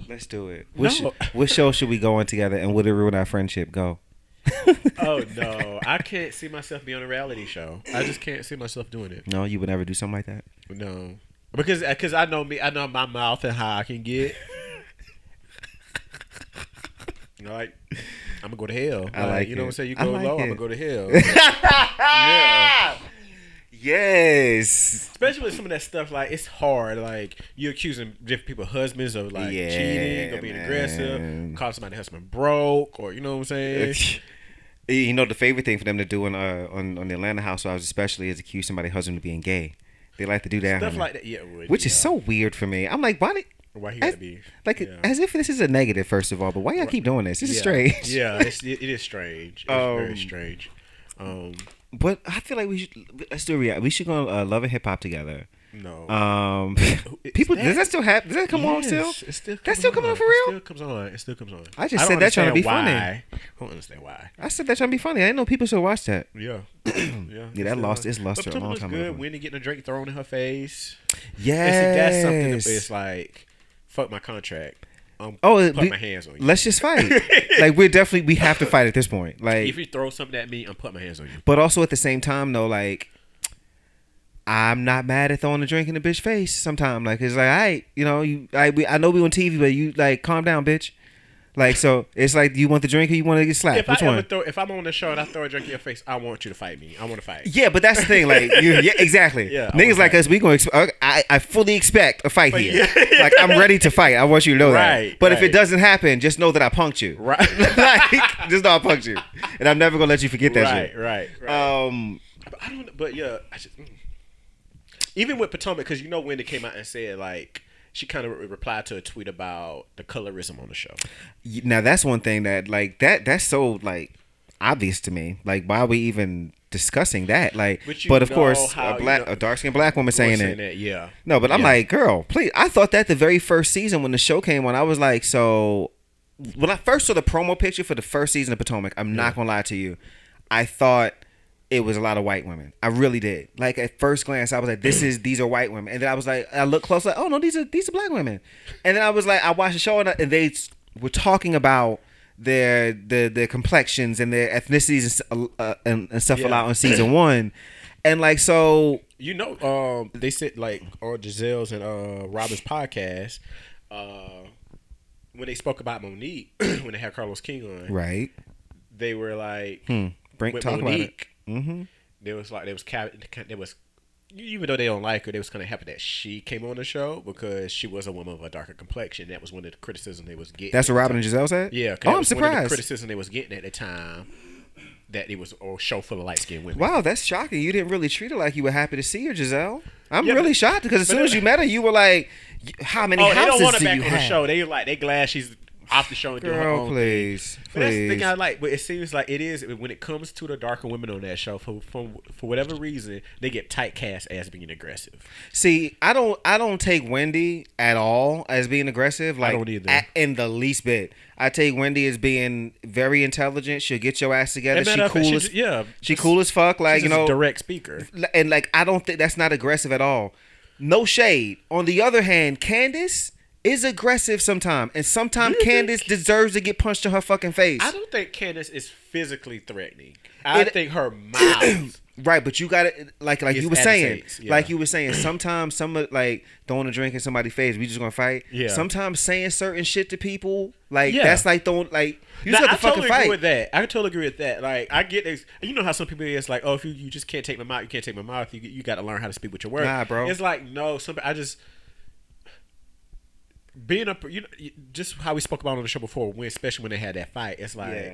Let's do it. Which No. [laughs] which show should we go on together and would it ruin our friendship? Go. [laughs] Oh no, [laughs] I can't see myself being on a reality show. I just can't see myself doing it. No, you would never do something like that. No, because because I know me, I know my mouth and how I can get. [laughs] Like, I'm gonna go to hell. I like you know it. what I'm saying. You go like low, I'm gonna go to hell. [laughs] yeah. Yes. Especially with some of that stuff, like it's hard. Like you're accusing different people, husbands, of like Yeah, cheating or being man. aggressive, calling somebody husband broke, or you know what I'm saying. [laughs] You know the favorite thing for them to do on uh, on on the Atlanta Housewives, especially, is accuse somebody's husband of being gay. They like to do that, Stuff honey. like that, yeah. Would, which is so weird for me. I'm like, why? Did, Why he gotta be like yeah. as if this is a negative, first of all. But why y'all keep doing this? This is strange. Yeah, [laughs] it's, it, it is strange. It's Um, very strange. Um, But I feel like we should let's do a react. We should go uh, love and hip hop together. No. Um, [laughs] people, that- does that still happen? Does that come on still? It still That's still coming on for It real? still comes on. It still comes on. I just don't said that trying to be understand funny. I don't understand why. I said that trying to be funny. I didn't know people should watch that. Yeah. [clears throat] yeah. [clears throat] Yeah, that lost on. its luster a long time good. ago. Winnie getting a drink thrown in her face. Yes. That's something that it's like, fuck my contract. I'm Oh, putting we- my hands on you. Let's just fight. [laughs] like we're definitely we have to fight at this point. Like, if you throw something at me, I'm putting my hands on you. but also at the same time though, like I'm not mad at throwing a drink in the bitch face. sometimes. like it's like, I, you know, you, I, we, I know we on TV, but you like calm down, bitch. Like so, it's like, do you want the drink or you want to get slapped? If Which I one? throw, if I'm on the show and I throw a drink in your face, I want you to fight me. I want to fight. Yeah, but that's the thing. Like, you, yeah, [laughs] exactly. Yeah, Niggas like us, we going. to I I fully expect a fight But here. yeah. [laughs] like, I'm ready to fight. I want you to know Right, that. But if it doesn't happen, just know that I punked you. Right. [laughs] like, just know I punked you, and I'm never gonna let you forget that right, shit. right, right. Um, But I don't. But yeah, I just mm. Even with Potomac, because you know Wendy came out and said like she kind of re- replied to a tweet about the colorism on the show. now that's one thing that like that that's so like obvious to me. Like, why are we even discussing that? Like, But but, of course, a black, you know- a dark skinned black woman saying it. that, yeah. No, but I'm Yeah. like, girl, please. I thought that the very first season when the show came on, I was like, so when I first saw the promo picture for the first season of Potomac, I'm not gonna lie to you, I thought it was a lot of white women. I really did. Like at first glance, I was like, this is these are white women, and then I was like, I looked close, like, oh no, these are these are black women, and then I was like, I watched the show and, I- and they were talking about their their their complexions and their ethnicities and, uh, and, and stuff a Yeah. lot on season [clears throat] one, and like so You know, um, they said like on Gizelle's and uh Robyn's podcast, uh, when they spoke about Monique [clears throat] when they had Carlos King on, right. they were like, Hmm. Talk Monique, about it. Mm-hmm. there was like there was there was even though they don't like her, they was kind of happy that she came on the show because she was a woman of a darker complexion. That was one of the criticism they was getting. That's what Robyn and Gizelle said. Yeah, Oh, I'm of the surprised. criticism they was getting at the time that it was a show full of light skinned women. Wow, that's shocking. You didn't really treat her like you were happy to see her, Gizelle. I'm Yeah, really but- shocked because as soon as you met her, you were like, "How many Oh, they don't houses want her do back you on have?" the show. They like they glad she's off the show and doing her own please, But that's the thing I like, but it seems like it is when it comes to the darker women on that show. For for, for whatever reason, they get type cast as being aggressive. See, I don't, I don't take Wendy at all as being aggressive. Like, don't either. at- in the least bit. I take Wendy as being very intelligent. She'll get your ass together. She matter of fact, cool she as, yeah, she cool as fuck. Like She's you know, direct speaker. and like I don't think that's not aggressive at all. No shade. On the other hand, Candace is aggressive sometimes, and sometimes Candace deserves to get punched in her fucking face. I don't think Candace is physically threatening. I It- think her mouth. [clears throat] Right, but you got to like like you were saying, yeah. like you were saying. Sometimes some of- like throwing a drink in somebody's face, we just gonna fight. Yeah. Sometimes saying certain shit to people, like Yeah. that's like throwing like you Now, just have to fucking totally fight. agree with that. I totally agree with that. Like I get this. You know how some people is like, oh, if you, you just can't take my mouth, you can't take my mouth. You you got to learn how to speak with your words. Nah, bro. It's like no. Some I just being up. You know, just how we spoke about on the show before, when especially when they had that fight. It's like. Yeah.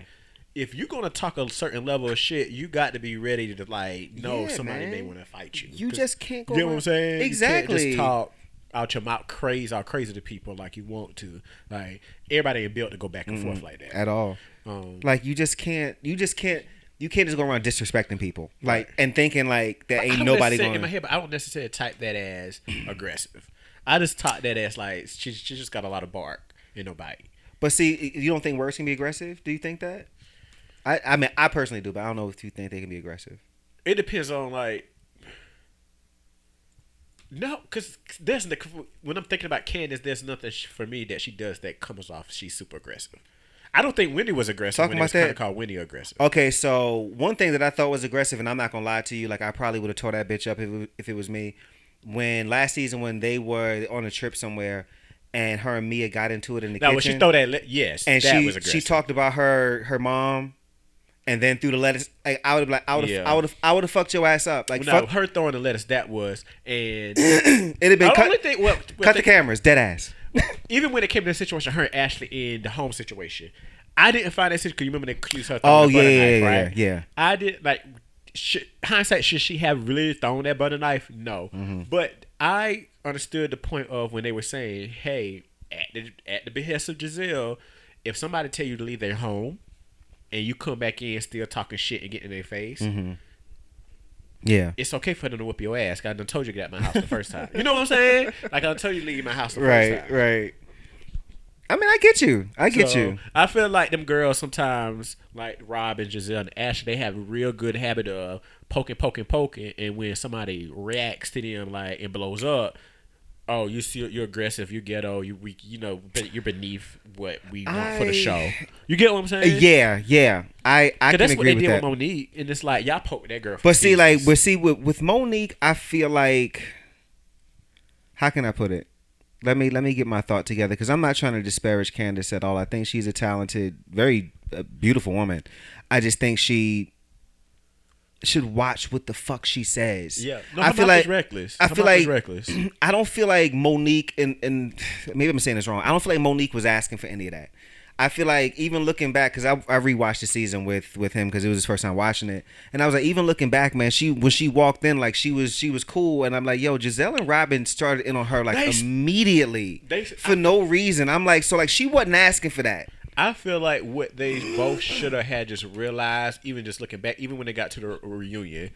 If you're gonna talk a certain level of shit, you got to be ready to like know Yeah, somebody man. may want to fight you. You just can't go You know what I'm saying? Exactly. just talk out your mouth crazy, all crazy to people like you want to. Like everybody ain't built to go back and forth like that. at all. Um, Like you just can't. You just can't. You can't just go around disrespecting people, like Right. and thinking like that ain't nobody going. in my head, but I don't necessarily type that as [clears throat] aggressive. I just type that ass like she, she just got a lot of bark in her bite. But see, you don't think words can be aggressive? Do you think that? I I mean, I personally do, but I don't know if you think they can be aggressive. It depends on like. No, because there's the when I'm thinking about Candace, there's nothing for me that she does that comes off she's super aggressive. I don't think Wendy was aggressive Talking when it was about that- of called Wendy aggressive. Okay, so one thing that I thought was aggressive, and I'm not gonna lie to you, like I probably would have tore that bitch up if it, if it was me. When last season, when they were on a trip somewhere, and her and Mia got into it in the Now kitchen, when she throw that, yes, and that she was aggressive. she talked about her her mom, and then threw the lettuce. Like, I would have like I would have Yeah. I would have I would have fucked your ass up. Like no, fuck, her throwing the lettuce that was, and [coughs] it had been I cut, think well, cut the cameras, dead ass. [laughs] even when it came to the situation, her and Ashley in the home situation, I didn't find that situation because you remember they accused her. Oh, butter yeah, knife, yeah, right? yeah, yeah. I did like should, hindsight. Should she have really thrown that butter knife? No, Mm-hmm. but I understood the point of when they were saying, "Hey, at the at the behest of Gizelle, if somebody tell you to leave their home." And you come back in still talking shit and getting in their face. Mm-hmm. Yeah. It's okay for them to whoop your ass. I done told you to get out my house the first time. You know what I'm saying? Like I told you to leave my house the Right, first time. Right, right. I mean, I get you. I get So, you. I feel like them girls sometimes, like Rob and Gizelle and Ashley, they have a real good habit of poking, poking, poking, and when somebody reacts to them like it blows up, oh, you see, you're aggressive, you're ghetto, you weak, you know, you're beneath what we want for the show. You get what I'm saying? Yeah, yeah. I I can that's what agree they with did that. with Monique, and it's like y'all poke that girl. For But see, like, but see, with, with Monique, I feel like, how can I put it? Let me let me get my thought together because I'm not trying to disparage Candace at all. I think she's a talented, very uh, beautiful woman. I just think she should watch what the fuck she says. yeah, no, I feel like reckless. I Her feel like- reckless. [clears throat] I don't feel like Monique and and [sighs] maybe I'm saying this wrong. I don't feel like Monique was asking for any of that. I feel like even looking back because I, I rewatched the season with with him because it was his first time watching it, and I was like, even looking back, man, she when she walked in, like she was she was cool, and I'm like, yo, Gizelle and Robyn started in on her like They- immediately they- for no reason. I'm like, so like she wasn't asking for that. I feel like what they both should have had just realized, even just looking back, even when they got to the reunion,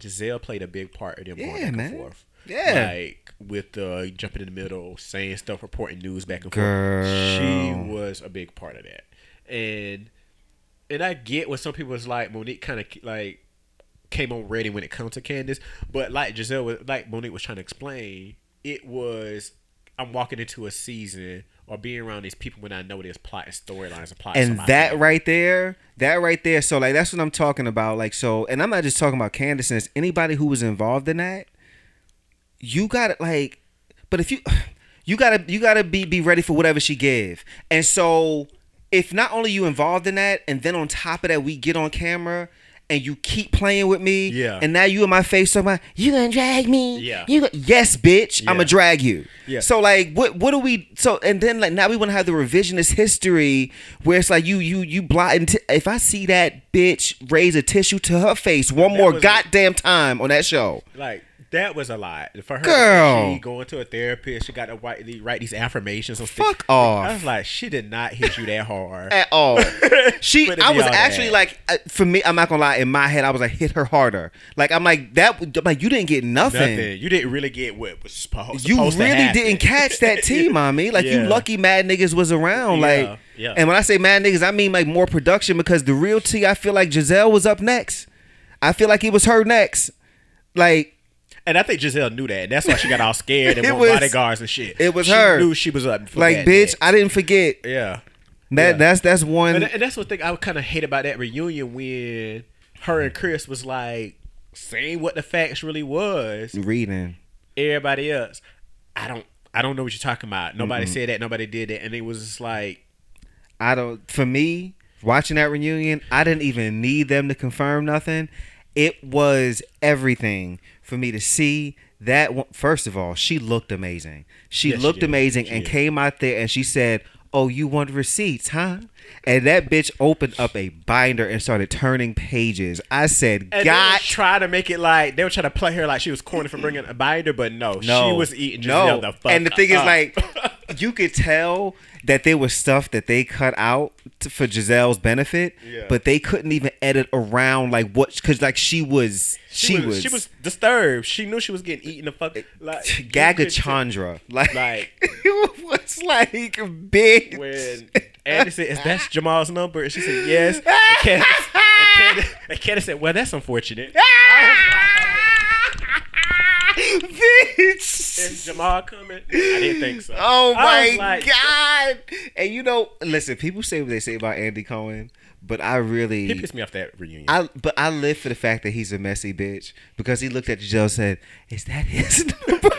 Gizelle played a big part of them going back man. and forth. Yeah. like with uh, jumping in the middle, saying stuff, reporting news back and Girl. forth. She was a big part of that, and and I get what some people was like. Monique kind of like came on ready when it comes to Candace, but like Gizelle was like Monique was trying to explain, it was I'm walking into a season or being around these people when I know there's plot and storylines and plot. and that right there that right there so like that's what i'm talking about like so and i'm not just talking about candace and it's anybody who was involved in that you gotta like but if you [sighs] you gotta you gotta be be ready for whatever she give and so if not only you involved in that and then on top of that we get on camera and you keep playing with me Yeah. and now you in my face talking about you gonna drag me Yeah. you go-" yes bitch I'm gonna drag you Yeah. so like what what do we so and then like now we want to have the revisionist history where it's like you you you blotting t- if i see that bitch raise a tissue to her face one That more goddamn time on that show like that was a lot for her. Girl. she going to a therapist. She got to write, write these affirmations. and Fuck stuff. off. I was like, she did not hit you that hard. at all. [laughs] She, I was actually that. like, uh, for me, I'm not gonna lie. In my head, I was like, hit her harder. Like I'm like that. I'm like you didn't get nothing. Nothing. You didn't really get what was supposed. You supposed really didn't catch that [laughs] tea, mommy. Like you lucky mad niggas was around. Yeah, Like, yeah. and when I say mad niggas, I mean like more production because the real tea, I feel like Gizelle was up next. I feel like it was her next. Like And I think Gizelle knew that. That's why she got all scared and [laughs] was- bodyguards and shit. it was she her. Knew she was up. Like bitch. I didn't forget. yeah. That Yeah. that's that's one. And, and that's what thing I would kind of hate about that reunion when her and Chris was like saying what the facts really was. reading. Everybody else, I don't, I don't know what you're talking about. Nobody said that. Nobody did that, and it was just like, I don't. For me, watching that reunion, I didn't even need them to confirm nothing. It was everything for me to see that. First of all, she looked amazing. She Yes, looked did. amazing She and did. came out there and she said, "Oh, you want receipts, huh?" And that bitch opened up a binder and started turning pages. I said, and "God." try to make it like they were trying to play her like she was corny for bringing a binder, but no, No, she was eating no." the fuck. and the thing is, like, [laughs] you could tell that there was stuff that they cut out to, for Gizelle's benefit, Yeah. but they couldn't even edit around like what because like she was she, was, she was disturbed. She knew she was getting eaten the fuck eh, like you Gaga [laughs] Chandra like, Like- [laughs] it was like big when Said, "Is that [laughs] Jamal's number?" and she said, "Yes." And [laughs] Candace, and Candace, and Candace said, "Well, that's unfortunate." [laughs] Bitch. Is. Jamal coming? I didn't think so. Oh my like- god! And you know, listen, people say what they say about Andy Cohen, but I really He pissed me off that reunion. I but I live for the fact that he's a messy bitch because he looked at Joe and said, "Is that his number?"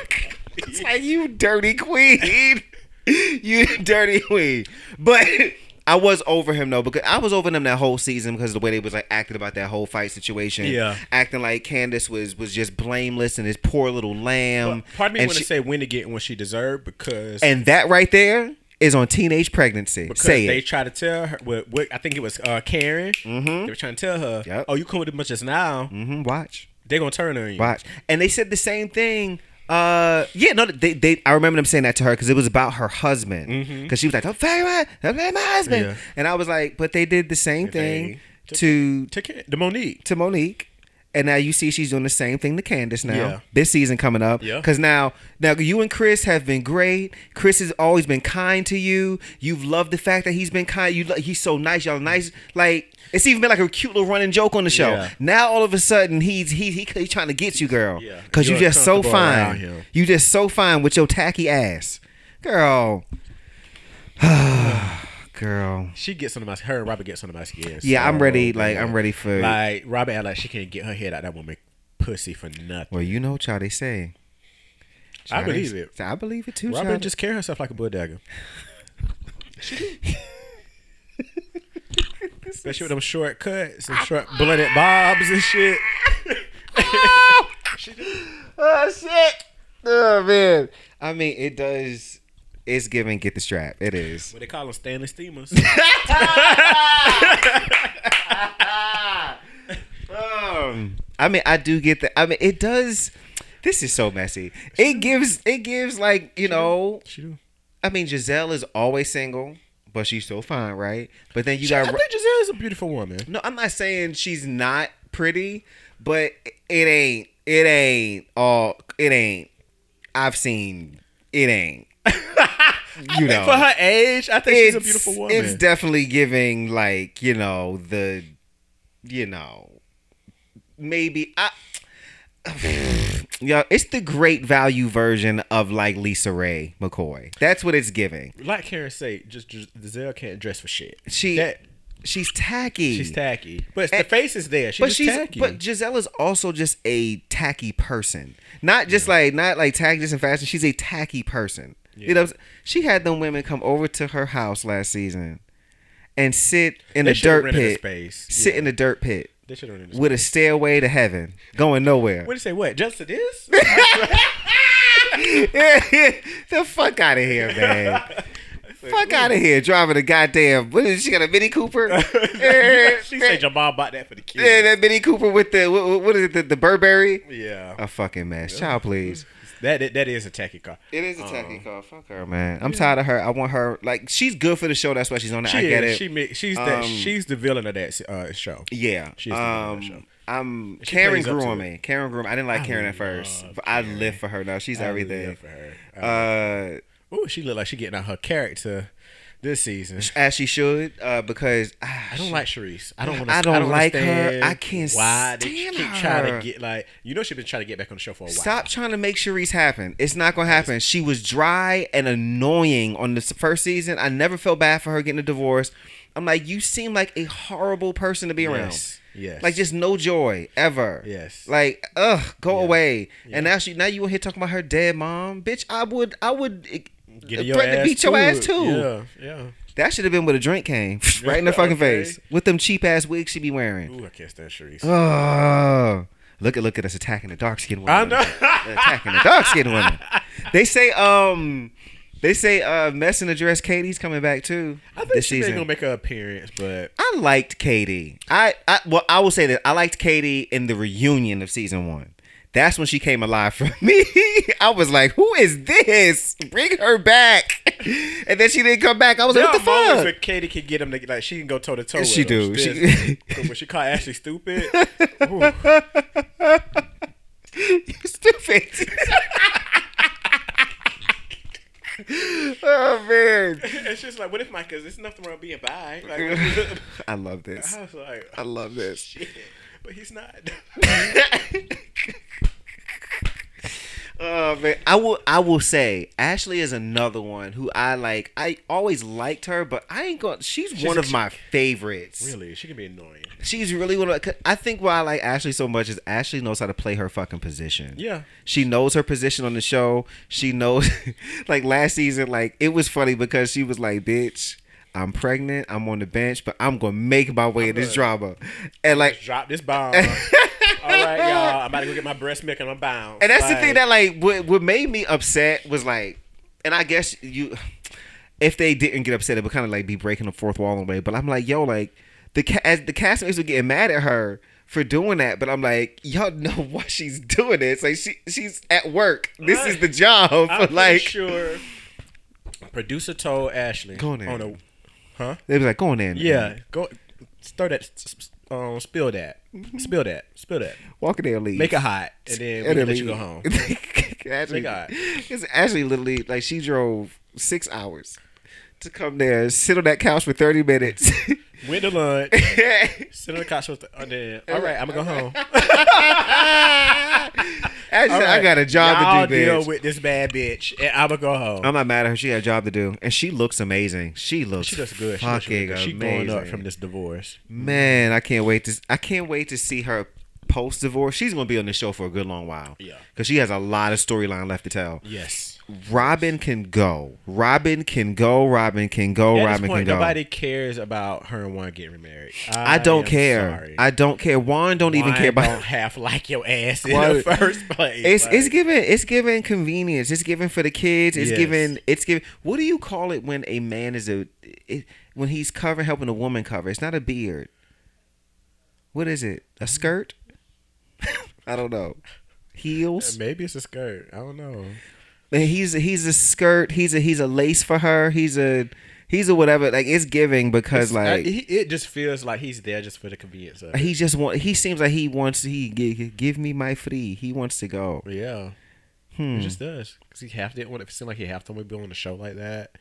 it's like you dirty queen, [laughs] you dirty queen. But [laughs] I was over him though because I was over them that whole season because of the way they was like acting about that whole fight situation. Yeah. acting like Candace was was just blameless and this poor little lamb. Part of me and want to say when to get what she deserved because and that right there is on teenage pregnancy. because Say they it. tried to tell her what, what I think it was uh, Karen. They were trying to tell her, Yep. "Oh, you come with as much as now, hmm watch. they're gonna turn on you." Watch. And they said the same thing. Uh, yeah, no, they, they. I remember them saying that to her because it was about her husband. Because she was like, "Don't fire my, don't fire my husband," Yeah. and I was like, "But they did the same They thing to To Ka- the Monique. to Monique." And now you see she's doing the same thing to Candace now. Yeah. This season coming up. Yeah. Because now now you and Chris have been great. Chris has always been kind to you. You've loved the fact that he's been kind. You lo- he's so nice. Y'all nice. Like it's even been like a cute little running joke on the show. Yeah. Now all of a sudden he's he, he he's trying to get you, girl. Yeah. Cause you You're just so fine. You just so fine with your tacky ass, girl. [sighs] [sighs] [sighs] girl. She gets under my her and Robert gets under my skin. Yeah, I'm ready. Like. I'm ready for. Like Robert act like she can't get her head out that woman pussy for nothing. well, you know what y'all they say. I Child, they- believe it. I believe it too. Robert child. just carry herself like a bodega. [laughs] [laughs] Especially with them short cuts, and short blended bobs and shit. [laughs] Oh shit! Oh man. I mean, it does. It's giving. Get the strap. It is. What they call them Stanley steamers. [laughs] Um, I mean, I do get that. I mean, it does. This is so messy. It gives. It gives like you know. she. I mean, Gizelle is always single, but she's still fine, right? But then you I got. think Gizelle is a beautiful woman. No, I'm not saying she's not pretty, but it ain't. It ain't all. It ain't. I've seen. It ain't. [laughs] You know. For her age, I think she's a beautiful woman. It's definitely giving like you know the, you know, maybe I. [sighs] Yeah, it's the great value version of like LisaRaye McCoy. That's what it's giving. like Karen say, just, just Gizelle can't dress for shit. She That- she's tacky. she's tacky, but And- the face is there. She's but she's tacky. but Gizelle is also just a tacky person. Not just like not like tacky just in fashion. She's a tacky person. You know, she had them women come over to her house last season and sit in They a dirt rented a pit. space. Sit Yeah. in a dirt pit they should have. with a stairway to heaven, going nowhere. What did you say? What? Just to this? [laughs] the fuck out of here, man. [laughs] fuck out of here, driving a goddamn. What is she got a Mini Cooper? [laughs] She said your mom bought that for the kids. Yeah, that Mini Cooper with the what, what is it? The, the Burberry. Yeah. A fucking mess. Child, please. That that, that is a tacky car. It is a tacky car. Fuck her, man. I'm tired of her. I want her. Like she's good for the show. That's why she's on it. She I get is. it. She ma- she's that Um, she's the villain of that uh, show. yeah. She's the villain of the show. Um. I'm She Karen plays grew on me. Karen grew. I didn't like I Karen at first, love but I live for her now. She's I everything. live for her. Uh, Ooh, she looked like she getting out her character this season. as she should. Uh, because ah, I don't she- like Charrisse. I don't want. I don't like her. I can't Why they keep her. trying to get like you know she's been trying to get back on the show for a while. Stop trying to make Charrisse happen. It's not gonna happen. She was dry and annoying on the first season. I never felt bad for her getting a divorce. I'm like, you seem like a horrible person to be around. Yes. Yes. Like just no joy ever. Yes. Like, ugh, go Yeah. away. Yeah. And now she now you in here talking about her dead mom. Bitch, I would I would Get your threaten to beat your ass too. Yeah. Yeah. That should have been where the drink came. [laughs] right in the [laughs] fucking Okay. face. With them cheap ass wigs she be wearing. Ooh, I can't stand Charrisse. Oh, look at look at us attacking the dark skinned women. I know. attacking the dark skinned women. [laughs] They say um, they say uh, mess the dress. Katie's coming back too I think this she's gonna make an appearance, but I liked Katie. I, I well, I will say that I liked Katie in the reunion of season one. That's when she came alive for [laughs] me. I was like, "Who is this? Bring her back!" And then she didn't come back. I was there like, "What the fuck?" where Katie can get him to like she can go toe to toe. She him. do. She- [laughs] when she called Ashley stupid. [laughs] you stupid. oh man, it's just like, what if my? Because there's nothing wrong being bi. Like, I love this. I was like, I love this. shit, but he's not. [laughs] Oh man, I will. I will say Ashley is another one who I like. I always liked her, but I ain't going. She's, She's one a- of my favorites. really, she can be annoying. She's really one of. I think why I like Ashley so much is Ashley knows how to play her fucking position. Yeah. She knows her position on the show. She knows, [laughs] like last season, like it was funny because she was like, "Bitch, I'm pregnant. I'm on the bench, but I'm gonna make my way in this drama. And like, drop this bomb. [laughs] All right, y'all. I'm about to go get my breast milk and I'm bound. and that's the thing that like what what made me upset was like, and I guess you, if they didn't get upset, it would kind of like be breaking the fourth wall in a way. But I'm like, yo, like the as the castmates were getting mad at her for doing that, but I'm like, y'all know [laughs] why she's doing this. Like she she's at work. This is the job. I'm for [laughs] like sure. Producer told Ashley on on a, huh? they was like, go on in. Yeah, go stir that. Um, spill that. Spill that. Spill that. walk in there, and leave. Make it hot, and then we And then let you go home. [laughs] actually, Make it it's actually literally like she drove six hours to come there, sit on that couch for thirty minutes. [laughs] Went to lunch. [laughs] Sit on the couch with the, and then, all right, I'm gonna go home. Actually, All I got a job y'all to do, deal bitch. with this bad bitch, and I'm gonna go home. I'm not mad at her. She had a job to do, and she looks amazing. She looks she does good. She, looks fucking good. she amazing. going up from this divorce. Man, I can't wait to. I can't wait to see her post divorce. She's gonna be on the show for a good long while. Yeah. because she has a lot of storyline left to tell. Yes. Robyn can go. Robyn can go. Robyn can go. At Robyn this point, can go. nobody cares about her and Juan getting remarried. I don't care. Sorry. I don't care. Juan don't even care about. Don't half like your ass in Juan- the first place. It's it's given it's given convenience. It's given for the kids. It's Yes. given it's given. What do you call it when a man is a it, when he's covering helping a woman cover? It's not a beard. What is it? A skirt? [laughs] I don't know. Heels. maybe it's a skirt. I don't know. He's he's a skirt. He's a he's a lace for her. He's a he's a whatever. Like it's giving because It's- I- like. he, it just feels like he's there just for the convenience of it. he just want. He seems like he wants. He gi- give me my free. He wants to go. Yeah, Hmm. he just does because he half didn't want it to seem like he half to be on the show like that.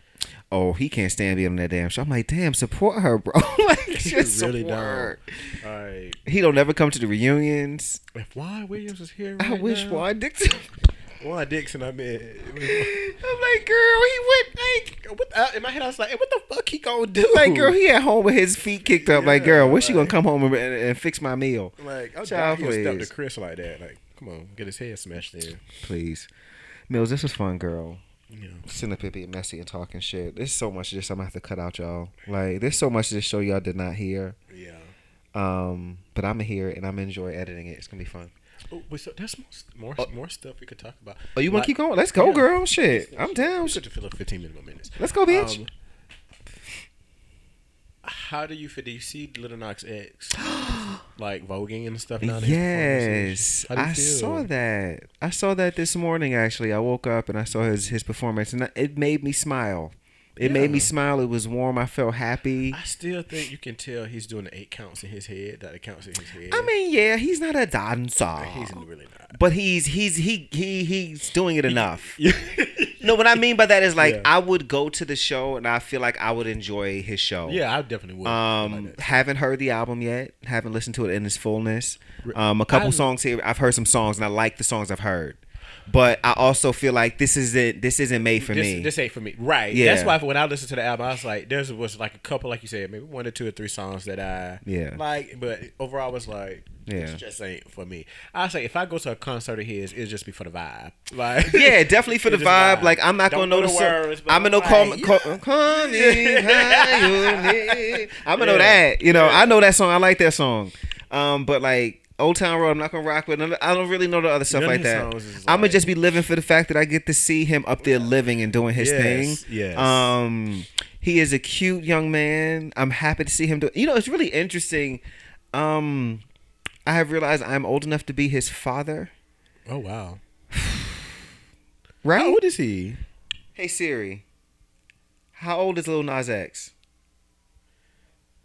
Oh, he can't stand being on that damn show. I'm like, damn, support her, bro. [laughs] like, [laughs] just really support don't. Like, He don't never come to the reunions. if Juan Williams was here, I wish now, Juan Dixon. [laughs] Juan Dixon. I mean, I'm like, girl, he went like, what, uh, in my head, I was like, hey, what the fuck he gonna do? like, girl, he at home with his feet kicked up. like, girl, when she gonna come home and, and, fix my meal? like, I'm Child, he step to Chris like that. Like, come on, get his head smashed in. Please, Mills, this was fun, girl. You know. Sitting up here being messy and talking shit. There's so much just I'm gonna have to cut out, y'all. Like, there's so much to this show y'all did not hear. Yeah. Um, but I'm gonna hear it and I'm enjoy editing it. It's gonna be fun. Oh, wait, so there's more, more, Oh. more stuff we could talk about. Oh, you wanna Like- keep going? Let's go, Yeah. girl. Shit, I'm down. We should fill up 15 minute more minutes. Let's go, bitch. Um, how do you feel? Do you see Little Nas X [gasps] like voguing and stuff now? Yes, How do you I feel? saw that. I saw that this morning. Actually, I woke up and I saw his his performance, and it made me smile. It made me smile. It was warm. I felt happy. I still think you can tell he's doing the eight counts in his head. That counts in his head. I mean, yeah, he's not a dancer, he's really not. but he's he's he he he's doing it enough. [laughs] no, what I mean by that is like Yeah. I would go to the show and I feel like I would enjoy his show. yeah, I definitely would. Um, like haven't heard the album yet. Haven't listened to it in its fullness. Um, a couple I- songs here. I've heard some songs and I like the songs I've heard, but I also feel like this isn't this isn't made for this, me. this ain't for me. Right. Yeah. That's why when I listened to the album, I was like, there was like a couple, like you said, maybe one or two or three songs that I Yeah. like, but overall, I was like, Yeah. this just ain't for me. I say if I go to a concert of his, it'll just be for the vibe. [laughs] Like, yeah, definitely for the vibe. vibe. Like I'm not Don't gonna know the words, but I'm gonna know call, like, call, [laughs] call me higher. I'm gonna know that. You know, Yeah. I know that song. I like that song. Um, but like Old Town Road, I'm not gonna rock with. I don't really know the other stuff None of like that. I'm gonna like- just be living for the fact that I get to see him up there living and doing his Yes, thing. yes. Um, he is a cute young man. I'm happy to see him do. You know, it's really interesting. Um, I have realized I'm old enough to be his father. oh wow. Right? How old is he? Hey Siri, how old is Lil Nas X?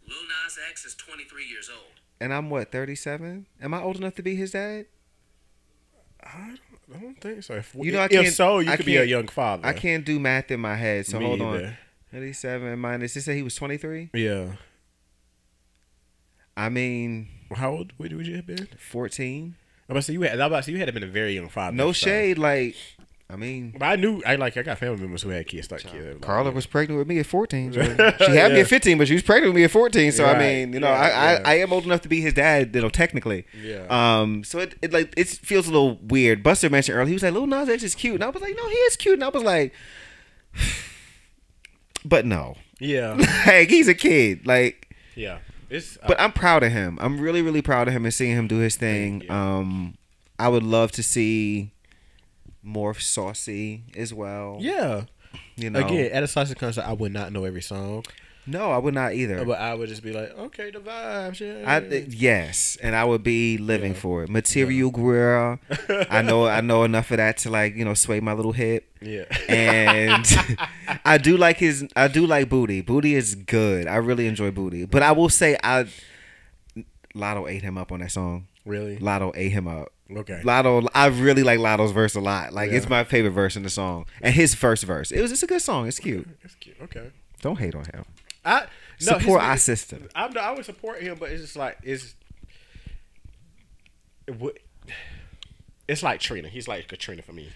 Lil Nas X is 23 years old. And I'm what, 37? Am I old enough to be his dad? I don't think so. If, You know, I if so, you I could be a young father. I can't do math in my head, so Me hold on. 37 minus, they say he was 23? Yeah. I mean, How old would would you have been? 14? I'm about to say you had. I'm about to say you had been a very young father. No so- shade, like, I mean, But I knew. I like. I got family members who had kids like kids. Like, Carla was pregnant with me at 14. so- [laughs] she had me at 15, but she was pregnant with me at 14. So I mean, you know, Yeah, I, yeah. I I am old enough to be his dad, you know, technically. Yeah. Um. So it, it like it feels a little weird. Buster mentioned earlier. He was like, "Little Nas X is cute," and I was like, "No, he is cute." And I was like, [sighs] "But no, Yeah, [laughs] like he's a kid. Like, yeah. It's uh, but I'm proud of him. I'm really, really proud of him and seeing him do his thing. you. Um, I would love to see more saucy as well. yeah. You know, Again, at a sausage concert, I would not know every song, no, I would not either. but I would just be like, okay, the vibes. Yeah. I yes, and I would be living for it. Material girl. [laughs] I know I know enough of that to like you know sway my little hip. yeah. And [laughs] I do like his. I do like Booty. Booty is good. I really enjoy Booty. But I will say I. Latto ate him up on that song. Really? Latto ate him up. Okay. Latto, I really like Latto's verse a lot. Like it's my favorite verse in the song, and his first verse. It was just a good song. It's cute. That's cute. Okay. Don't hate on him. I no, his- Support our system. I'm, I would support him, but it's just like it's. It would, it's like Trina. He's like Katrina for me.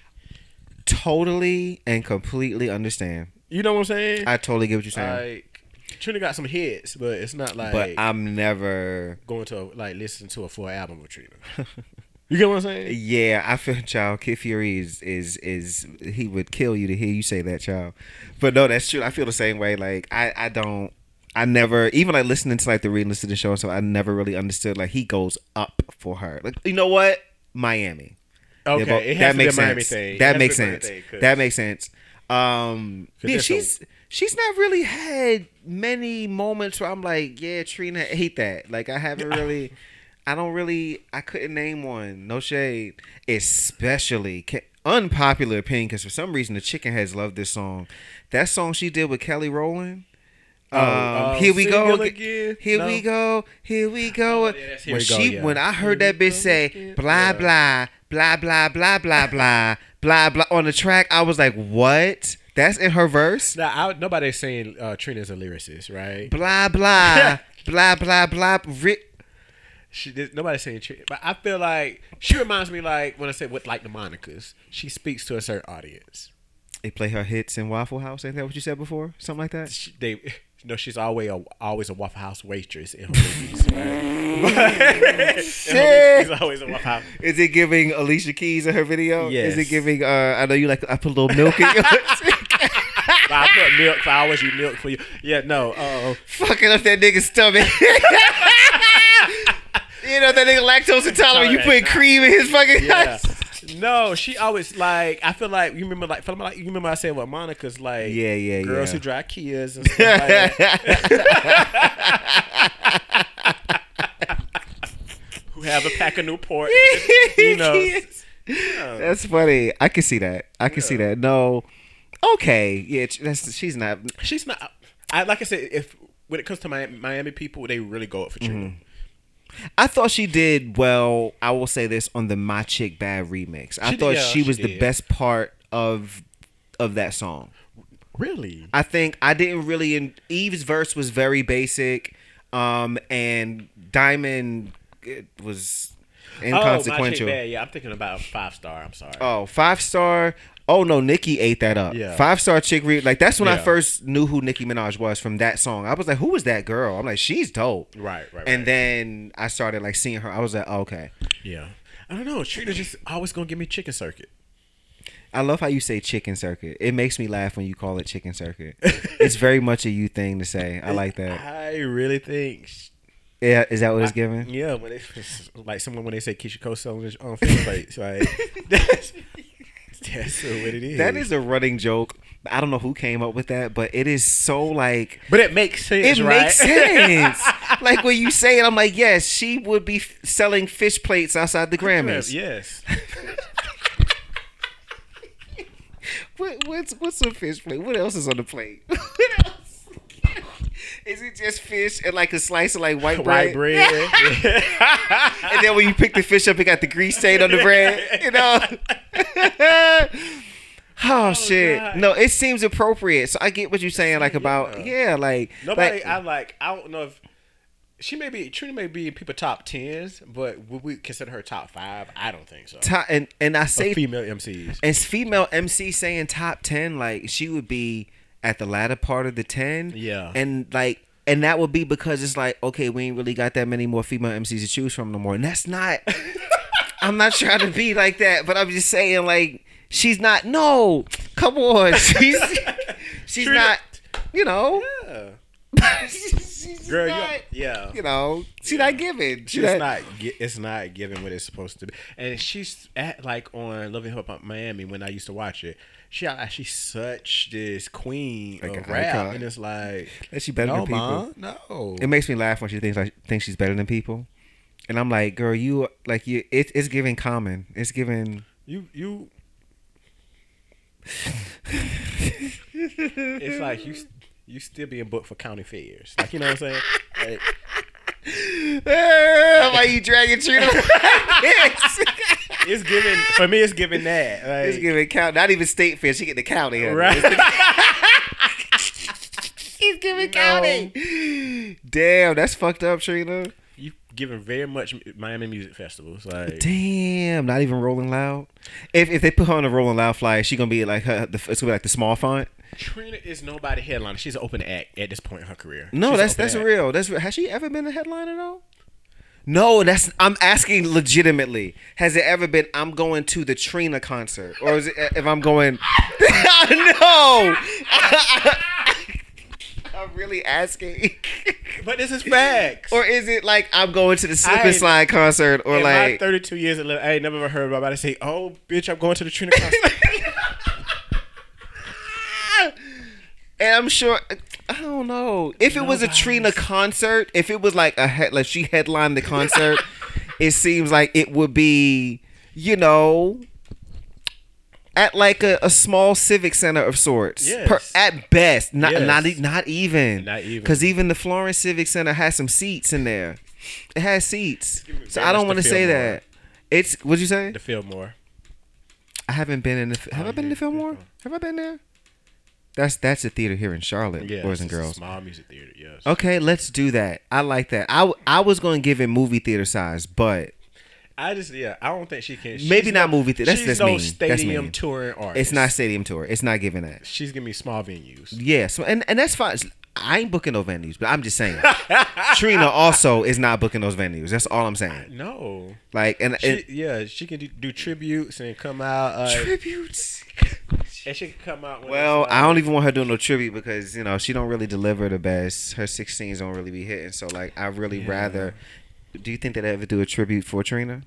Totally and completely understand. You know what I'm saying? I totally get what you're saying. like Trina got some hits, but it's not like but I'm never. going to like listen to a full album with Trina. [laughs] you get what I'm saying? Yeah, I feel child. Kid Fury is is is he would kill you to hear you say that, child. But no, that's true. I feel the same way. Like I I don't. I never even like listening to like the re-listen to the show and stuff. I never really understood like he goes up for her. Like you know what, Miami. Okay, both- it has to be a makes Miami sense. thing. That makes be a Miami sense. thing, that makes sense. Um, yeah, she's she's not really had many moments where I'm like, yeah, Trina, I hate that. Like I haven't really, I don't really, I couldn't name one. No shade, especially unpopular opinion because for some reason the chicken heads love this song. That song she did with Kelly Rowland. Um, uh, here we go again. Here No? we go. Here we go. Oh, yeah, Here when We Go, she, yeah. when I heard Here that bitch say again. blah Yeah. blah blah blah blah blah blah blah blah on the track, I was like, what? That's in her verse. Nah, I, nobody's saying uh, Trina's a lyricist, right? Blah blah [laughs] blah blah blah. Ri- She did, nobody's saying Trina, but I feel like she reminds me like when I say with like the monikers. She speaks to a certain audience. They play her hits in Waffle House. Ain't that what you said before? Something like that. She, they, [laughs] know, she's always a always a Waffle House waitress in her movies. Right? [laughs] Shit. she's always a Waffle House. Is it giving Alicia Keys in her video? Yes. Is it giving? Uh, I know you like. I put a little milk in yours. I put milk. I always eat milk for you. Yeah, no. Uh, Fucking up that nigga's stomach. [laughs] you know that nigga lactose intolerant. You put cream in his fucking. yeah. No, she always like. I feel like you remember like. feel like you remember I said what Monica's like. Yeah, yeah, Girls yeah. who drive Kias and [laughs] stuff like that. [laughs] who have a pack of Newport. you know. That's funny. I can see that. I can see that. No. Okay. Yeah. That's she's not. She's not. I like I said. If when it comes to Miami, Miami people, they really go up for Trina. Mm-hmm. I thought she did well. I will say this on the My Chick Bad remix. I She did- thought yeah, she she was the best part of of that song. Really? I think I didn't really. In, Eve's verse was very basic, um, and Diamond it was inconsequential. Oh, my chick bad. Yeah, I'm thinking about five star. I'm sorry. Oh, five star. Oh no, Nicki ate that up. Yeah. Five star chick. Re- like that's when I first knew who Nicki Minaj was from that song. I was like, who was that girl? I'm like, she's dope. Right, right, And right. then I started like seeing her. I was like, oh, okay. Yeah. I don't know. Trina just always gonna give me chicken circuit. I love how you say chicken circuit. It makes me laugh when you call it chicken circuit. it's very [laughs] much a you thing to say. I like that. I really think. sh- Yeah, is that what it's giving? Yeah, when they like someone when they say Keyshia Cole selling his own plates, like that's, [laughs] that's what it is. That is a running joke. I don't know who came up with that, but it is so like but it makes sense. it right? makes sense. [laughs] like when you say it, I'm like, yes, she would be f- selling fish plates outside the Grammys. Yes. [laughs] What, what's what's a fish plate? What else is on the plate? what else? Is it just fish and like a slice of like white bread? White bread. [laughs] and then when you pick the fish up, it got the grease stain on the bread. You know. [laughs] Oh, oh, shit! God. No, it seems appropriate. So I get what you're saying, like about yeah, like Nobody. like- I like. I don't know if she may be Trina may be in people top tens, but would we consider her top five? I don't think so. top, and and I say Of female MCs. as female MC saying top ten, like she would be at the latter part of the ten. Yeah. And like and that would be because it's like, okay, we ain't really got that many more female MCs to choose from no more. And that's not [laughs] I'm not trying to be like that, but I'm just saying like she's not no, come on. [laughs] She's she's not you know, Yeah. [laughs] she's Girl, not, yeah. you know, she's not giving. She It's not, It's not giving what it's supposed to be. And she's at like on Love and Hip Hop Miami when I used to watch it. She she's such this queen Like of rap, icon. and it's like That she better no, than people. No. It makes me laugh when she thinks like thinks she's better than people, and I'm like, girl, you like you. It, it's giving common. It's giving. You you. [laughs] it's like you you still being booked for county fairs. Like you know what I'm saying? Like, [laughs] Why you dragging Trina? [laughs] it's giving for me. It's giving that. Like, it's giving count. Not even state fair. She get the county. honey. right. [laughs] He's giving No. county. Damn, that's fucked up, Trina. Giving very much Miami music festivals. Like Damn, not even Rolling Loud. If if they put her on a Rolling Loud flyer, she gonna be like her. The, it's gonna be like the small font. Trina is nobody headliner. She's an open act at this point in her career. No, She's that's that's act. real. That's. Has she ever been a headliner though? No, that's I'm asking legitimately. Has it ever been I'm going to the Trina concert, or is it if I'm going? [laughs] no, [laughs] I'm really asking. [laughs] But this is facts. or is it like I'm going to the slip and slide concert, or like 32 years of living, I ain't never heard about it say, "Oh, bitch, I'm going to the Trina concert." [laughs] And I'm sure. I don't know if it was a Trina concert. If it was like a head, like she headlined the concert, it seems like it would be, you know, at like a, a small civic center of sorts. Yes. Per, at best, not Yes. not e- not even. Not even. Because even the Florence Civic Center has some seats in there. It has seats. So I don't want to say Fillmore. that. It's what'd you say? the Fillmore. I haven't been in the. Have Oh, I been in yeah, the Fillmore? Fillmore. Have I been there? That's that's a theater here in Charlotte, Yeah, boys and girls. small music theater. Yes. Okay, let's do that. I like that. I, I was going to give it movie theater size, but I just yeah, I don't think she can. Maybe she's not movie theater. That's- that's no mean. That's stadium mean. touring artist. it's not stadium tour. It's not giving that. She's giving me small venues. Yes, and and that's fine. I ain't booking no venues, but I'm just saying. [laughs] Trina also is not booking those venues. That's all I'm saying. No. Like and, She, and yeah, she can do, do tributes and come out. Uh, tributes. and she can come out. Well, I uh, don't even want her doing no tribute because you know she don't really deliver the best. Her 16s don't really be hitting. So like, I really Yeah. rather. Do you think they'd ever do a tribute for Trina?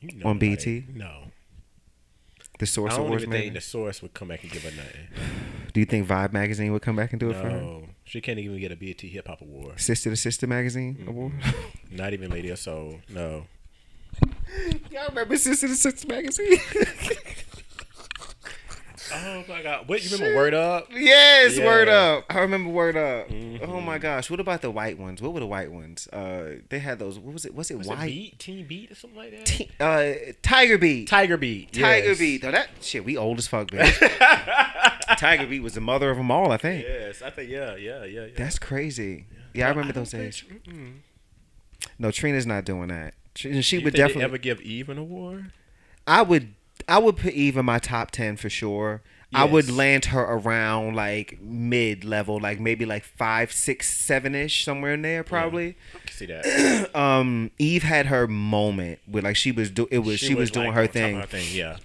you know, on like, BET? No. The Source I don't Awards, even maybe? think the source would come back and give her nothing. Do you think Vibe magazine would come back and do it for her? No, she can't even get a BET Hip Hop Award. Sister to Sister magazine Mm-hmm. award. [laughs] Not even Lady of Soul. No. [laughs] Y'all remember Sister to Sister magazine? [laughs] Oh my God! What you remember? Word Up. yes, Yeah. Word Up. I remember Word Up. Mhm. Oh my gosh, what about the white ones? What were the white ones? Uh, they had those. What was it? Was it Was it white? Beat? Team Beat or something like that? T- uh, Tiger Beat. Tiger Beat. Tiger yes. Beat. Oh, that shit. We old as fuck, bitch. [laughs] Tiger Beat was the mother of them all. I think. Yes, I think yeah, yeah, yeah, yeah. That's crazy. Yeah, I remember don't those days. she- mm-mm. No, Trina's not doing that. She You would think definitely. ever give Eve an award. I would I would put Eve in my top ten for sure. I would land her around like mid level, like maybe like five, six, seven ish, somewhere in there probably. I can see that. [clears throat] Um, Eve had her moment with like she was do it was she, was, doing like, her on top of thing. her thing. Yeah.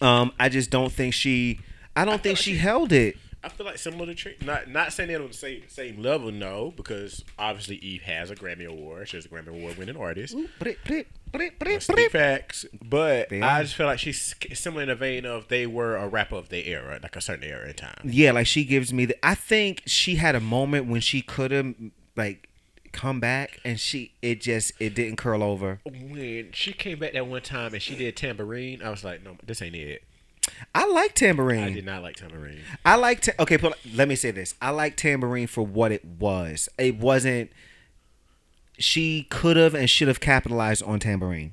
Um, I just don't think she. I don't think like she she- held it. I feel like similar to Trina. Not not saying they're on the same same level, no, because obviously Eve has a Grammy award. She's a Grammy award winning artist. Brit, That's brit. facts. But They I just feel like she's similar in the vein of they were a rapper of their era, like a certain era in time. Yeah, like she gives me the. I think she had a moment when she could have like come back, and she it just it didn't curl over. When she came back that one time and she did tambourine, I was like, no, this ain't it. I like tambourine. I did not like tambourine. I like ta- okay. But let me say this: I like Tambourine for what it was. It wasn't. She could have and should have capitalized on Tambourine.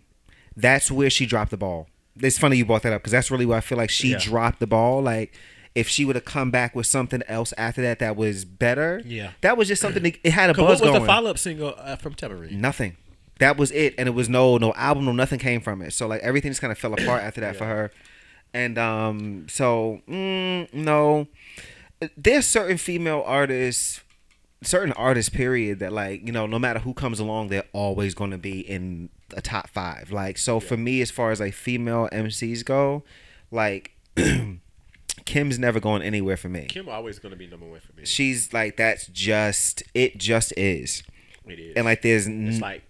That's where she dropped the ball. It's funny you brought that up because that's really where I feel like she Yeah. dropped the ball. Like if she would have come back with something else after that that was better, Yeah. that was just something. That, it had a [clears throat] buzz what was going. the follow up single uh, from tambourine? Nothing. That was it, and it was no no album, no nothing came from it. So like everything just kind of fell apart after that for her, and um, so mm, no, there's certain female artists, certain artists, period, that like you know no matter who comes along, they're always going to be in a top five. Like so for me, as far as like female MCs go, like. [clears throat] Kim's never going anywhere for me. Kim always gonna be number one for me. She's like that's just it. Just is, It is. and like there's it's like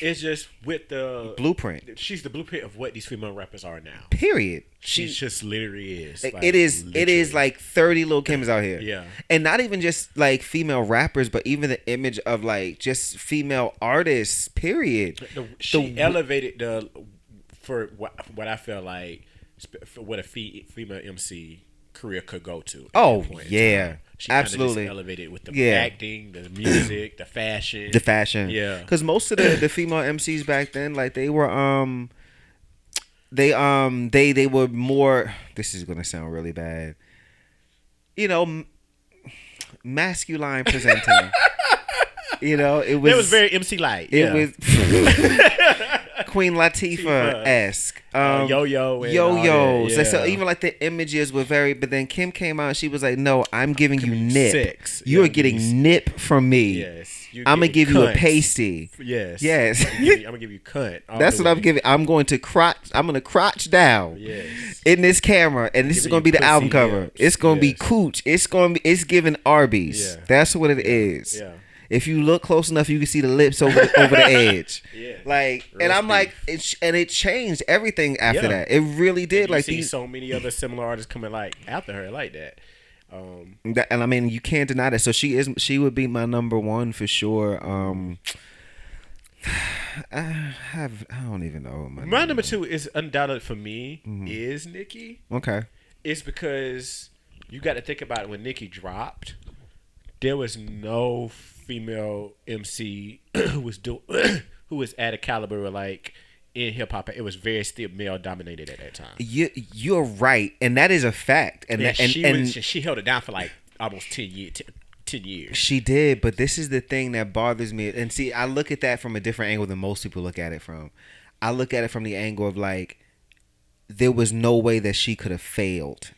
it's just with the blueprint. She's the blueprint of what these female rappers are now. Period. She She just literally is. Like, it is it is like 30 little Kims out here. Yeah. And not even just like female rappers, but even the image of like just female artists, period. The, she the- elevated the for what what I feel like for what a fe- female MC career could go to. Oh, yeah. She Absolutely. elevated with the Yeah. acting, the [clears throat] music, the fashion, The fashion. Yeah. Because most of the, the female MCs back then, like they were um they um they they were more this is gonna sound really bad. You know, masculine presenting. [laughs] you know, it was It was very MC Lyte. It yeah. was [laughs] Queen Latifah esque. Uh, Um, and yo all yos. that, So even like the images were very. But then Kim came out. and She was like, "No, I'm giving you nip. six. You Yeah, are getting nip from me. yes. I'm gonna get give you a pasty. Yes. Yes. I'm gonna give you, I'm gonna give you cunt. That's what I'm giving. I'm going to crotch. I'm gonna crotch down Yes. in this camera, and this is gonna be the album cover. It's gonna be cooch. It's gonna be. It's giving Arby's. Yeah. That's what it is. Yeah. If you look close enough, you can see the lips over the, over the [laughs] edge. Yeah. Like, and I'm like, it, and it changed everything after Yeah. that. It really did. you like see these, so many other similar artists coming like after her like that. Um, that- and I mean, you can't deny that. So she is. She would be my number one for sure. Um, [sighs] I have. I don't even know my. my number two is undoubted for me Mm-hmm. is Nicki. Okay. It's because you got to think about it when Nicki dropped, there was no female MC who was do [coughs] who was at a caliber like in hip hop. It was very still male dominated at that time. You you're right, and that is a fact. And And, that, and, she and was, she held it down for like almost ten years. Ten, 10 years. She did, but this is the thing that bothers me. And see, I look at that from a different angle than most people look at it from. I look at it from the angle of like there was no way that she could have failed.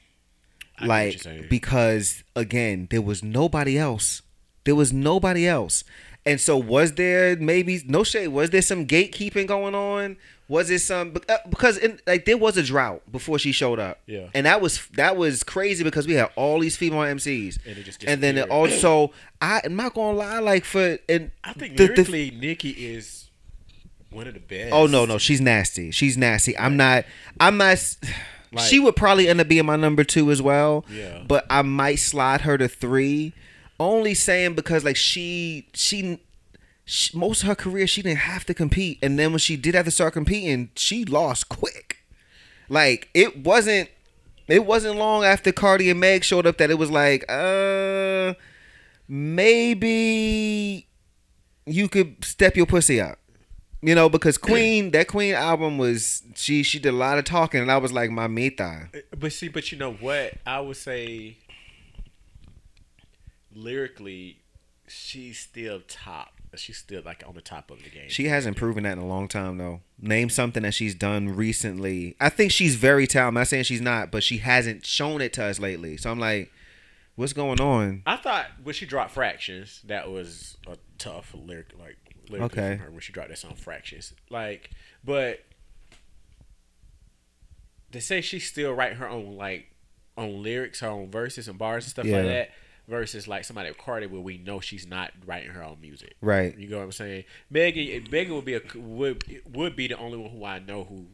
I Like because again, there was nobody else. There was nobody else. And so was there maybe no shade, was there some gatekeeping going on? Was it some uh, because in, like there was a drought before she showed up. Yeah. And that was that was crazy because we had all these female MCs. And it just and then it also I am not gonna lie, like for and I think the- the- lyrically, Nicki is one of the best. Oh no, no, she's nasty. She's nasty. I'm not. I'm not. Like- she would probably end up being my number two as well. Yeah. But I might slide her to three. Only saying because like she she. she most of her career, she didn't have to compete, and then when she did have to start competing, she lost quick. Like it wasn't, it wasn't long after Cardi and Meg showed up that it was like, uh, maybe you could step your pussy out. You know, because Queen, that Queen album was she she did a lot of talking, and I was like, mamita. But see, but you know what? I would say lyrically, she's still top. She's still like on the top of the game. She hasn't proven that in a long time though. Name something that she's done recently. I think she's very talented. I'm not saying she's not, but she hasn't shown it to us lately. So I'm like, what's going on? I thought when she dropped Fractions, that was a tough lyric, like lyrically Okay. from her when she dropped that song Fractions. Like, but to say she's still writing her own like own lyrics, her own verses and bars and stuff Yeah. like that, versus like somebody like Cardi where we know she's not writing her own music. Right. You know what I'm saying? Megan, Megan would be a would would be the only one who I know who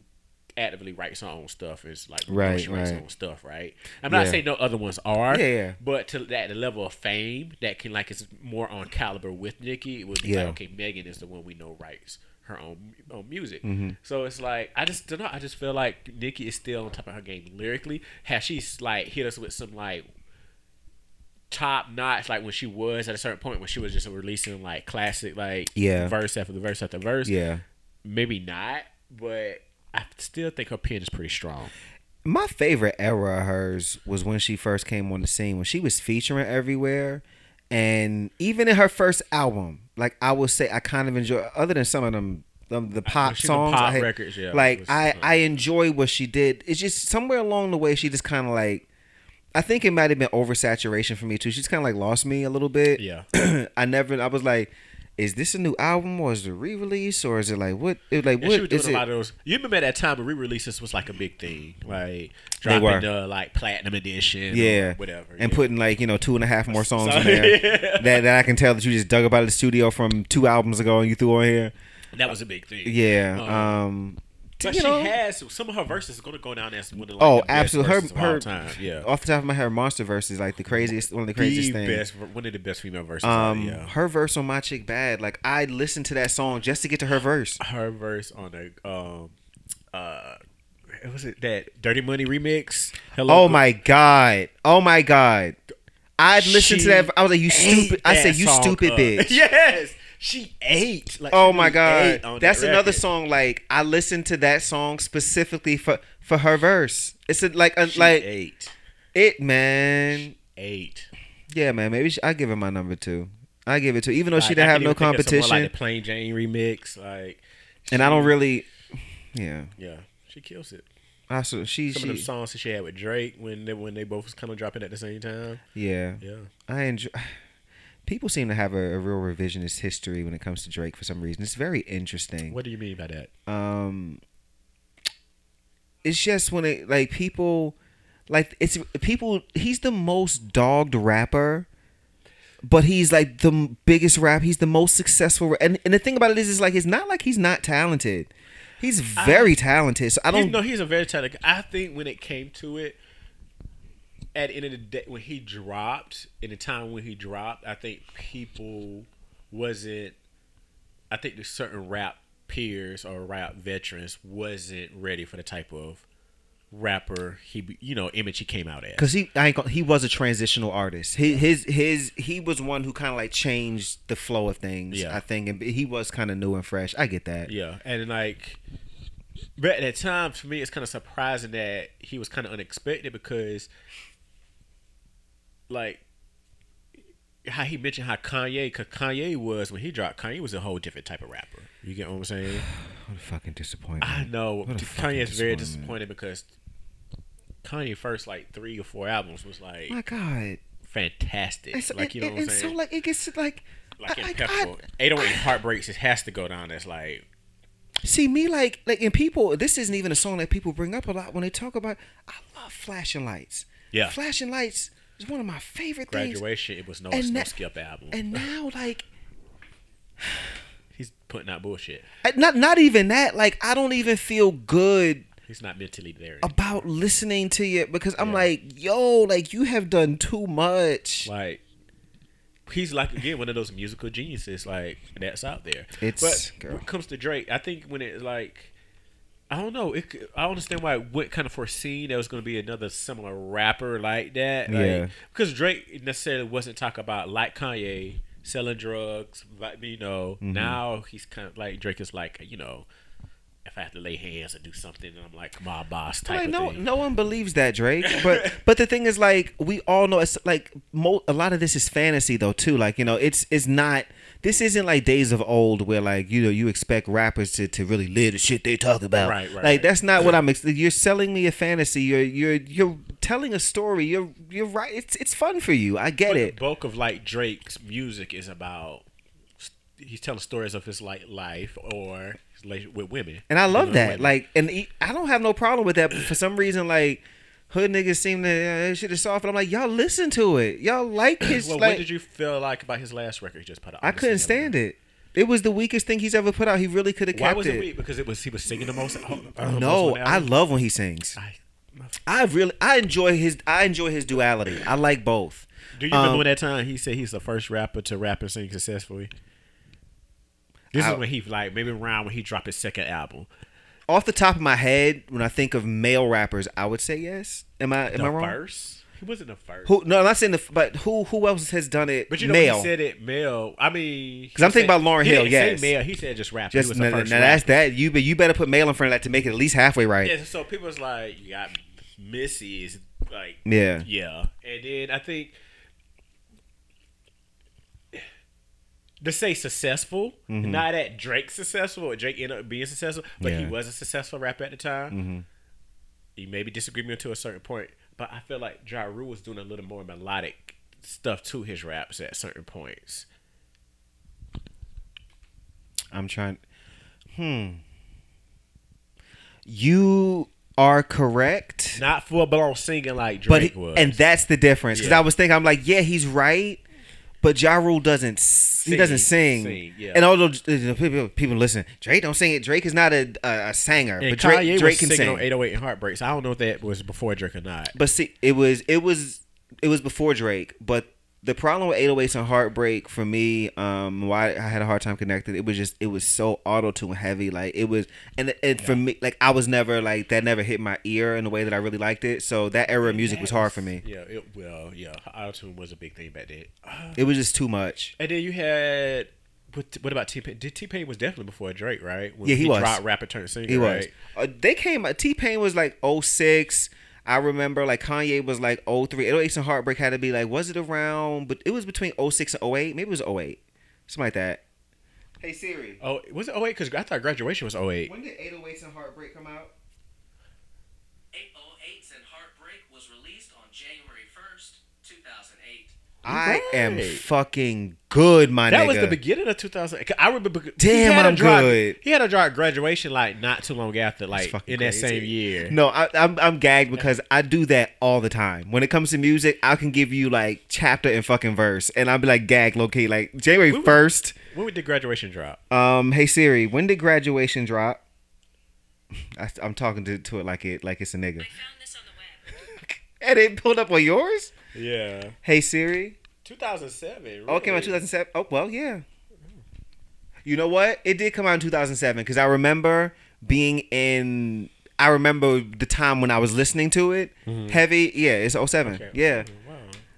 actively writes her own stuff. Is like Right, she writes her right. own stuff, right? I'm not Yeah. saying no other ones are. Yeah, yeah. But to that the level of fame that can like is more on caliber with Nicki, it would be Yeah. like okay, Megan is the one we know writes her own own music. Mm-hmm. So it's like I just don't know. I just feel like Nicki is still on top of her game lyrically. Has she like hit us with some like top notch like when she was at a certain point when she was just releasing like classic like Yeah. verse after the verse after verse. Yeah. Maybe not, but I still think her pen is pretty strong. My favorite era of hers was when she first came on the scene when she was featuring everywhere, and even in her first album, like I will say, I kind of enjoy. Other than some of them, um, the pop she- the songs, pop had- records, yeah, like was, I uh, I enjoy what she did. It's just somewhere along the way she just kind of like. I think it might have been oversaturation for me too. She's kind of like lost me a little bit. Yeah. [clears throat] I never. I was like, is this a new album or is it a re-release or is it like what? It, like And she was what doing is a lot it? of those. You remember that time when re-releases was like a big thing, like They dropping the like platinum edition, Yeah, or whatever, and yeah. putting like you know two and a half more songs So- in there Yeah. [laughs] that that I can tell that you just dug up out of the studio from two albums ago and you threw on here. that was a big thing. Yeah, Um, um, but you she know, has some of her verses are going to go down as one of like, Oh, the best absolutely. Her- verses of all her- time. Yeah, off the top of my head, Monster Verse is like the craziest, one of the craziest the things. best, one of the best female verses. Um, there, yeah. her verse on My Chick Bad, like I listened to that song just to get to her verse. her verse on the um uh what was it that Dirty Money remix? Hello, Oh my god! Oh my god! I'd listen to that. I was like, "You stupid!" I said, "You stupid up. bitch." [laughs] yes, she ate. Like, Oh my god! That's that another song. Like I listened to that song specifically for for her verse. It's a, like a, She like ate, it, man. ate. Yeah, man. Maybe I give her my number two. I give it to, even though she didn't I have no even think of some more competition, Like the Plain Jane remix, like, and I don't really. Yeah, Yeah, she kills it. also she Some of the songs that she had with Drake when they when they both was kind of dropping at the same time. yeah. Yeah, I enjoy. People seem to have a, a real revisionist history when it comes to Drake for some reason. It's very interesting. what do you mean by that? um it's just when it like people like it's people he's the most dogged rapper but he's like the biggest rap he's the most successful and, and the thing about it is is like it's not like he's not talented he's very talented so i don't no, he's a very talented. I think when it came to it, at the end of the day, when he dropped, in the time when he dropped, I think people wasn't. I think the certain rap peers or rap veterans wasn't ready for the type of rapper he, you know, image he came out as. because he I ain't gonna, he was a transitional artist he, his his he was one who kind of like changed the flow of things Yeah. i think and he was kind of new and fresh i get that Yeah, and like, but at that time, for me, it's kind of surprising that he was kind of unexpected because, like, how he mentioned how Kanye, because Kanye was when he dropped, Kanye was a whole different type of rapper. You get what I'm saying? [sighs] what a fucking disappointment I know fucking Kanye's very disappointed because Kanye first like three or four albums was like my god fantastic. Like you know and, what I'm saying? so like it gets like like I- I- impeccable. 808 Heartbreaks, it has to go down as like See me like like and people this isn't even a song that people bring up a lot when they talk about I love flashing lights. Yeah. Flashing lights is one of my favorite things. graduation. It was no, And no skip album. And now [laughs] like He's putting out bullshit. Not not even that, like I don't even feel good He's not mentally there. about listening to you because I'm Yeah. like, yo, like you have done too much. Like he's like again one of those musical geniuses like that's out there. It's- but girl. when it comes to Drake, I think when it's like I don't know. It, I understand why it went kind of foreseen there was going to be another similar rapper like that. Like, Yeah. Because Drake necessarily wasn't talking about like Kanye selling drugs. Like you know, Mm-hmm. now he's kind of like Drake is like you know, if I have to lay hands and do something, I'm like my boss type Like, no, thing. no one believes that Drake. [laughs] But but the thing is, like, we all know it's like mo- a lot of this is fantasy though too. Like you know, it's it's not. This isn't like days of old where like you know you expect rappers to, to really live the shit they talk about. Right, right, Like right. that's not what I'm. Ex- you're selling me a fantasy. You're you're you're telling a story. You're you're right. It's it's fun for you. I get But it. The bulk of like Drake's music is about he's telling stories of his like life or his relationship with women. And I You love know, that. women. Like, and he, I don't have no problem with that. But for some reason, like, hood niggas seem to uh, shit is soft. And I'm like, y'all listen to it. Y'all like [clears throat] his. well, like, what did you feel like about his last record he just put out? I couldn't stand it. It was the weakest thing he's ever put out. He really could have kept it. Why was it. weak? Because it was he was singing the most. uh, most no, I love when he sings. I- I really, I enjoy his, I enjoy his duality. I like both. Do you remember Um, when that time he said he's the first rapper to rap and sing successfully? This I- is when he like maybe around when he dropped his second album. Off the top of my head, when I think of male rappers, I would say yes. Am I, am the I wrong? first. He wasn't the first. Who? No, I'm not saying the, but who, who else has done it? But you know, male. he said it male. I mean, because I'm thinking about Lauryn he Hill, didn't yes. male. He said just rap. Just he was now, that's that. You, be- you better put male in front of that to make it at least halfway right. Yeah, so people's like, you got Missy is like, Yeah. yeah, and then I think to say successful, not that Drake successful or Drake ended up being successful, but he was a successful rapper at the time. You maybe disagree with me to a certain point, but I feel like Ja Rule was doing a little more melodic stuff to his raps at certain points. I'm trying. Hmm. You are correct. Not full blown singing like but Drake he- was. and that's the difference because Yeah. I was thinking I'm like yeah he's right but Ja Rule doesn't s- he doesn't sing, sing, yeah. and although uh, people people listen Drake don't sing it Drake is not a a, a singer and but Drake Kanye Drake was can sing on 808 and Heartbreaks. I don't know if that was before Drake or not. but see it was it was it was before Drake but the problem with 808s and Heartbreak for me um why I had a hard time connecting it was just it was so auto tune heavy like it was and and for me like I was never like that never hit my ear in the way that I really liked it so that era of music was hard for me Yeah, it, well, yeah, auto tune was a big thing back then. Uh, [sighs] it was just too much and then you had what, what about T Pain? Did T Pain was definitely before Drake, right? When Yeah, he was. dropped rapper turned singer. He was. right? Uh, they came. T Pain was like 06. I remember like Kanye was like 03. 08 and Heartbreak had to be like, was it around? But it was between 06 and 08. Maybe it was 08. Something like that. Hey Siri. Oh, was it 08? Because I thought graduation was 08. When did 808s and Heartbreak come out? 808s and Heartbreak was released on January 1st, 2008. I am fucking good, my nigga. That nigga. was the beginning of 2000. I remember. Damn, had a I'm drop- good. He had a drop graduation like not too long after, like fucking in that crazy. same year. No, I, I'm I'm gagged because I do that all the time. When it comes to music, I can give you like chapter and fucking verse, and I'll be like gag low key. Like January When first. When did graduation drop? Um, hey Siri, when did graduation drop? I, I'm talking to, to it like it like it's a nigga. I found this on the web. [laughs] And it pulled up on yours. Yeah, Hey Siri. 2007. Really. Oh, it came out 2007. Oh well, yeah. You know what? It did come out in 2007 because I remember being in. I remember the time when I was listening to it. Mm-hmm. Heavy, yeah. It's 07. Okay. Yeah, Wow.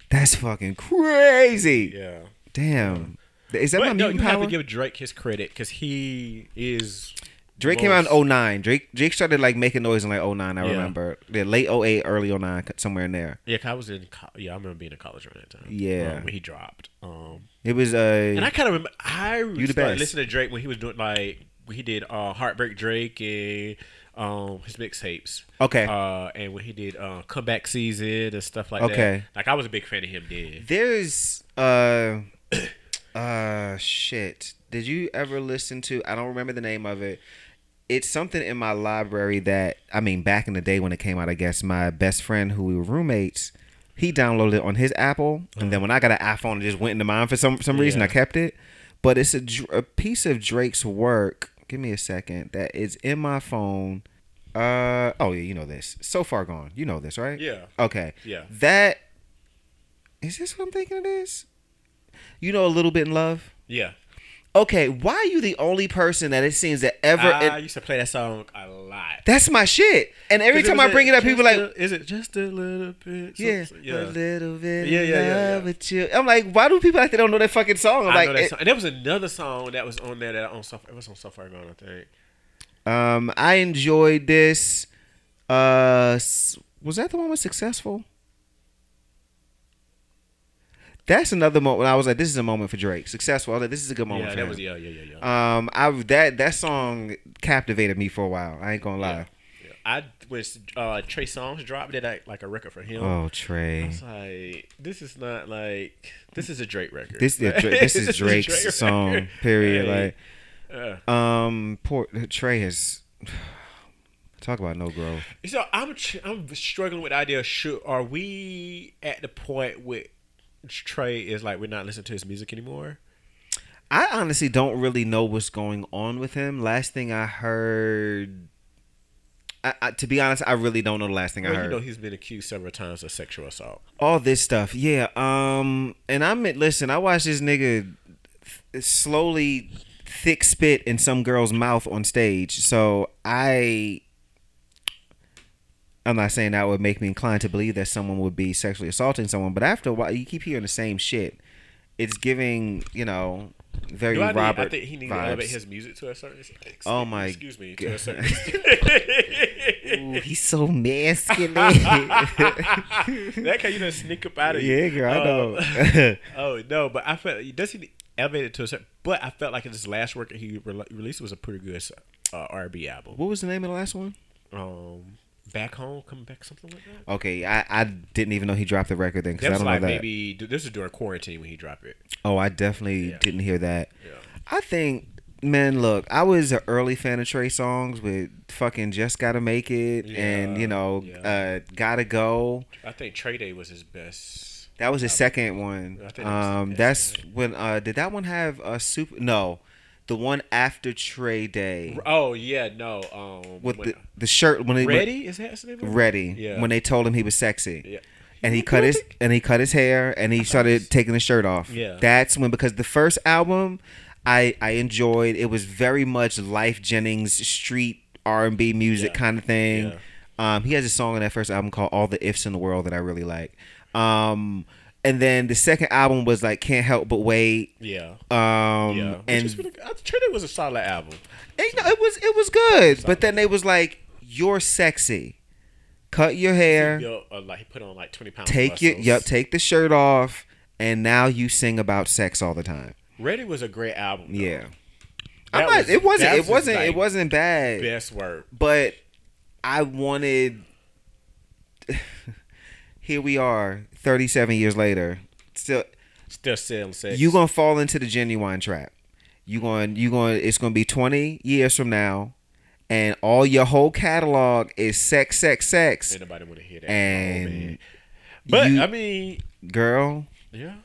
that's fucking crazy. Yeah. Damn. Is that my But no, mutant you have to give Drake his credit because he is. Drake came out in 09. Drake Drake started like making noise in like 09, I Yeah. remember. Yeah, late 08, early 09, somewhere in there. Yeah, 'cause I was in. Co- yeah, I remember being in college around that time. Yeah. um, when he dropped. Um, It was uh and I kind of remember. I the started best. listening to Drake when he was doing like when he did uh, Heartbreak Drake and um his mixtapes. Okay. Uh, and when he did uh, comeback season and stuff like Okay. that. Like I was a big fan of him then. There's uh [coughs] uh shit. Did you ever listen to I don't remember the name of it. It's something in my library that I mean back in the day when it came out, I guess my best friend who we were roommates, he downloaded it on his Apple and then when I got an iPhone it just went into mine for some some reason Yeah. I kept it. But it's a, a piece of Drake's work. Give me a second. That is in my phone. Uh oh yeah, you know this. So far gone. You know this, right? Yeah. Okay. Yeah. That is this what I'm thinking it is? You know a little bit in love? Yeah. Okay, why are you the only person that it seems that ever I it- used to play that song a lot. That's my shit. And every time I bring it up, people just like is it just a little bit? So- yeah, a little bit Yeah, yeah, yeah, yeah. with you. I'm like, why do people like they don't know that fucking song? I'm I like, know that it- song. And there was another song that was on there that on so it was on So Far Gone, I think. um, I enjoyed this. Uh, was that the one with successful? That's another moment. I was like, this is a moment for Drake. Successful. I was like, this is a good moment Yeah, for that him. was yeah, yeah, yeah, yeah. Um, I that that song captivated me for a while. I ain't gonna lie. Yeah. yeah. I when uh, Trey Songz dropped it like, like a record for him. Oh, I Trey. was like, this is not like this is a Drake record. This Dra- this is [laughs] Drake's Drake song. record. Period. Hey, Like, uh, um, poor Trey has talk about no growth. so I'm I'm struggling with the idea. Should are we at the point with Trey is like we're not listening to his music anymore? I honestly don't really know what's going on with him. Last thing I heard, I, I, to be honest, I really don't know the last thing I heard. you know he's been accused several times of sexual assault. All this stuff, yeah. Um, and I'm listen. I watched this nigga th- slowly thick spit in some girl's mouth on stage. So I, I'm not saying that would make me inclined to believe that someone would be sexually assaulting someone. But after a while, you keep hearing the same shit. It's giving, you know, very Do I, need, Robert I think he needs to elevate his music to a certain extent. Oh my Excuse me, to a certain. [laughs] Ooh, he's so [laughs] masculine. that can you just sneak up out of you. yeah, girl, I know. [laughs] oh no, but I felt does he elevate it to a certain? But I felt like his last work that he re- released was a pretty good uh, R&B album. what was the name of the last one? Um, back home, coming back, something like that. Okay, I, I didn't even know he dropped the record then because I don't like know that. maybe this is during quarantine when he dropped it. Oh, I definitely Yeah. didn't hear that. Yeah. I think man, look, I was an early fan of Trey Songz with fucking Just Gotta Make It and you know, yeah. uh, Gotta Go. I think Trey Day was his best. That was his second one. Um, that's when uh, did that one have a super? No, the one after Trey Day Oh yeah, no. Um, with when- the the shirt when he Ready is that his name? ready Yeah. when they told him he was sexy. Yeah. and he cut his and he cut his hair and he started taking the shirt off. Yeah. that's when because the first album I I enjoyed it was very much Lyfe Jennings street R and B music Yeah. kind of thing. Yeah. Um, he has a song on that first album called All the Ifs in the World that I really like. Um, and then the second album was like Can't Help But Wait. Yeah. Um, Yeah. Which and I, Day was a solid album. it, no, it was it was good, but then they was like, "You're sexy, cut your hair." Yo, uh, like he put on like twenty pounds. take your yep, take the shirt off, and now you sing about sex all the time. Ready was a great album. though. Yeah, That I'm not, was- it wasn't that it was wasn't his, it wasn't bad, best work. but I wanted. [sighs] Here we are, 37 years later. Still, Still selling sex. you gonna fall into the Ginuwine trap. You going you going it's gonna be 20 years from now, and all your whole catalog is sex, sex, sex. Ain't nobody want to hear that. And oh. But you- I mean, Girl, yeah.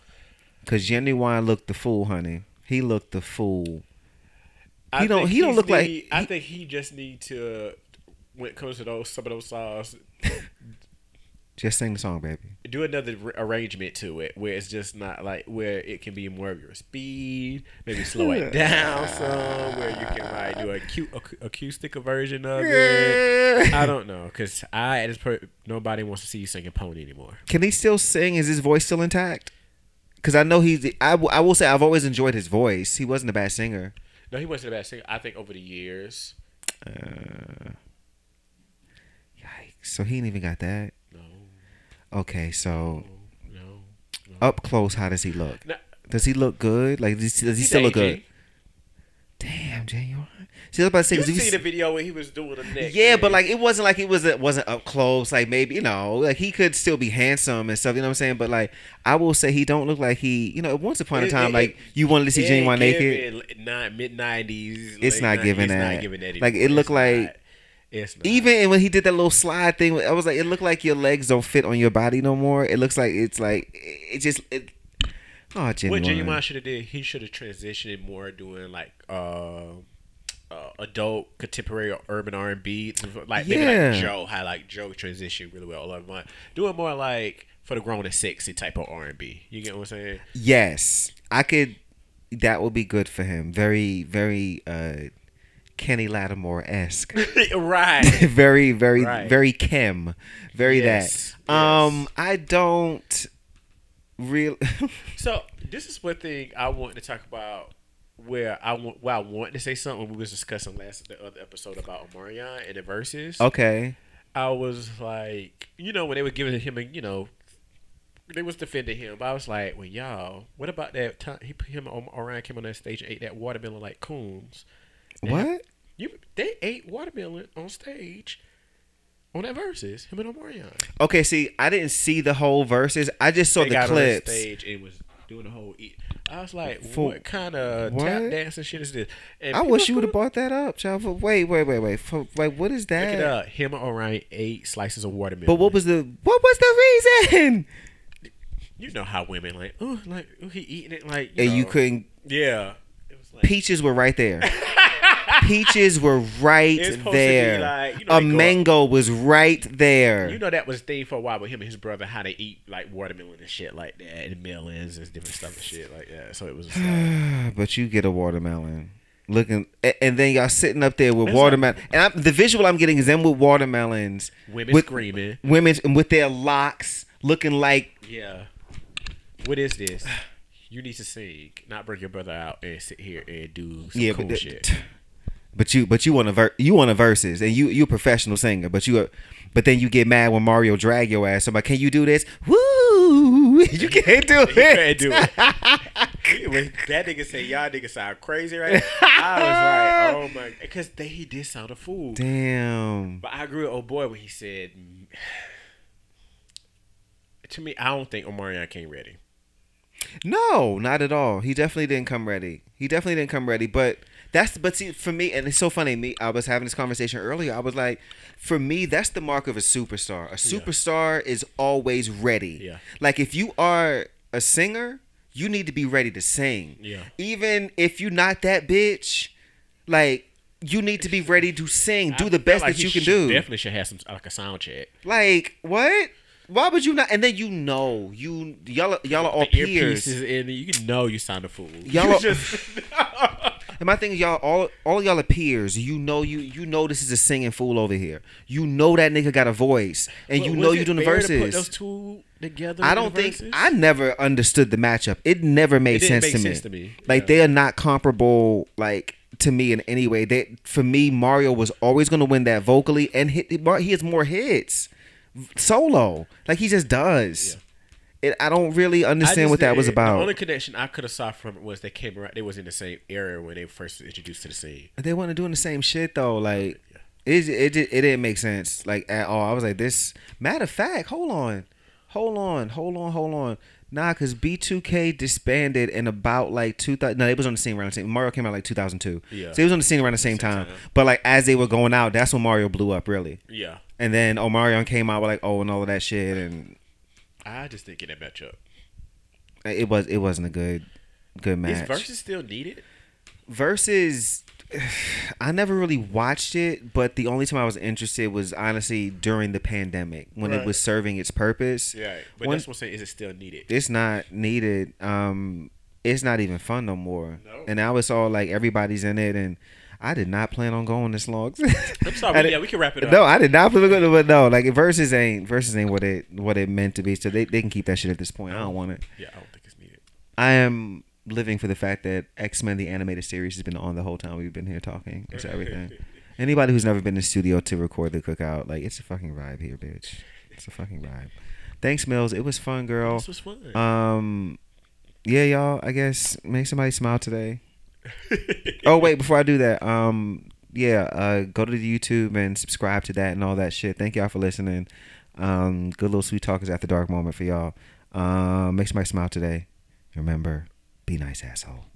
Cause Ginuwine looked the fool, honey. He looked the fool. I He don't- he don't look like- need- I think he just need to. When it comes to those some of those songs, Just sing the song, baby. do another r- arrangement to it where it's just not like where it can be more of your speed, maybe slow it [laughs] down some, where you can like do a cute ac- acoustic version of it. I don't know, cause I at this per- nobody wants to see you singing pony anymore. Can he still sing? Is his voice still intact? Because I know he's. I, w- I will say I've always enjoyed his voice. He wasn't a bad singer. No, he wasn't a bad singer. I think over the years, Uh, yikes! So he ain't even got that. No, Okay, so no. no. up close, how does he look? Now, Does he look good? Like does he, does he still look good? Damn, Ginuwine. See, I was about to say You 'cause if see you the video where he was doing the neck. Yeah, thing. but like it wasn't like it was it wasn't up close. Like maybe you know, like he could still be handsome and stuff. You know what I'm saying? But like I will say he don't look like he. You know, once upon a time, it- like you wanted to see It Ginuwine naked. Nine, mid nineties. It's not giving that. Not giving that Like, it looked It's like- not. It's not. Even when he did that little slide thing, I was like, it looked like your legs don't fit on your body no more. It looks like it's like it just. It, oh, Ginuwine. what Ginuwine should have did, he should have transitioned more doing like uh, uh, adult contemporary or urban R and B, like maybe Yeah. like Joe, how like Joe transitioned really well. Like doing more like for the grown and sexy type of R and B. You get what I'm saying? Yes, I could. That would be good for him. Very, very uh, Kenny Lattimore esque. [laughs] right. [laughs] very, very, Right. very Kim. Very Yes, that. Um, I don't really. [laughs] So this is one thing I want to talk about. Where I want, where I want to say something we was discussing last the other episode about Omarion and the Verzuz. okay. I was like, you know, when they were giving him, a, you know, they was defending him. But I was like, well, y'all, what about that time he put him O'Ryan came on that stage and ate that watermelon like coons? And What? You they ate watermelon on stage on that Verzuz. Him and Omarion. Okay. See, I didn't see the whole Verzuz. I just saw they the got clips. on stage and was doing the whole eat. I was like, For- what kind of what? tap dancing shit is this? And I wish you would have brought that up, child. Wait, wait, wait, wait. For, wait, what is Look it that? up. Him and O'Ryan ate slices of watermelon. But what was the what was the reason? you know how women like oh like oh, he eating it like you And you couldn't. yeah. It was like Peaches were right there. [laughs] Peaches were right It's supposed to be there. like, you know, a they go up- mango was right there. You know that was a thing for a while with him and his brother how they eat like watermelon and shit like that and melons and different stuff and shit like that. So it was like, [sighs] but you get a watermelon. Looking, and then y'all sitting up there with watermelon, and I'm, the visual I'm getting is them with watermelons, women with screaming. women with their locks, looking like Yeah. What is this? [sighs] You need to sing, not bring your brother out and sit here and do some yeah, cool shit. But you but you want a ver- you want a Verzuz, and you you a professional singer, but you a, but then you get mad when Mario drag your ass. I'm like, can you do this? Woo! [laughs] You can't do it. Couldn't do it. [laughs] when that nigga said y'all niggas sound crazy right now, I was like, oh my, because they he did sound a fool. Damn. But I agree with old boy when he said, [sighs] to me, I don't think Omarion came ready. No, not at all. He definitely didn't come ready. He definitely didn't come ready. But that's but see for me, and it's so funny. Me, I was having this conversation earlier. I was like, for me, that's the mark of a superstar. A superstar is always ready. Yeah. Like if you are a singer, you need to be ready to sing. Yeah. Even if you're not that bitch, like you need to be ready to sing. Do I the best like that you can do. Definitely should have some like a sound check. Like what? Why would you not? And then you know you y'all are- y'all are all the peers. in, you know you sound a fool. Y'all are- just [laughs] [laughs] And my thing is, y'all all all y'all are peers. You know you you know this is a singing fool over here. You know that nigga got a voice, and you know you doing the fair to Put Verzuz. those two together. I don't think? I never understood the matchup. It never made It didn't sense, make to, sense me. to me. Like Yeah. they are not comparable. Like to me in any way. They for me, Mario was always going to win that vocally, and hit, he has more hits solo. Like he just does. It, I don't really understand what that was The only connection I could have saw from it was they came around. They was in the same era when they first introduced to the scene. they weren't doing the same shit though. Like it, it, it, it didn't make sense like at all. I was like, this. Matter of fact, hold on, hold on, hold on, hold on. Nah, cause B2K disbanded in about like 2000. No, it was on the scene around the same. Mario came out like 2002. Yeah. So it was on the scene around the same, time. But like as they were going out, that's when Mario blew up really. Yeah, And then Omarion came out with like oh and all of that shit, and I just didn't get that matchup. it was it wasn't a good good match. Is Verzuz still needed? Verzuz [sighs] I never really watched it, but the only time I was interested was honestly during the pandemic when it was serving its purpose. Yeah, but When- that's what I'm saying. Is it still needed? It's not needed. Um, it's not even fun no more. No. And now it's all like everybody's in it, and I did not plan on going this long. [laughs] I'm sorry. Yeah, we can wrap it up. No, I did not plan on going, but no, like Verzuz ain't Verzuz ain't what it what it meant to be. So they, they can keep that shit at this point. I don't want it. Yeah, I don't think it's needed. I am living for the fact that X Men the animated series has been on the whole time we've been here talking. It's [laughs] everything. Anybody who's never been in the studio to record the cookout, like it's a fucking vibe here, bitch. It's a fucking vibe. Thanks, Mills. It was fun, girl. This was fun. Um, yeah, y'all. I guess make somebody smile today. [laughs] oh wait, before I do that, um, yeah, uh, go to the YouTube and subscribe to that and all that shit. Thank y'all for listening. Um, good little sweet talkers after dark moment for y'all. Um, make somebody smile today. Remember, be nice, asshole.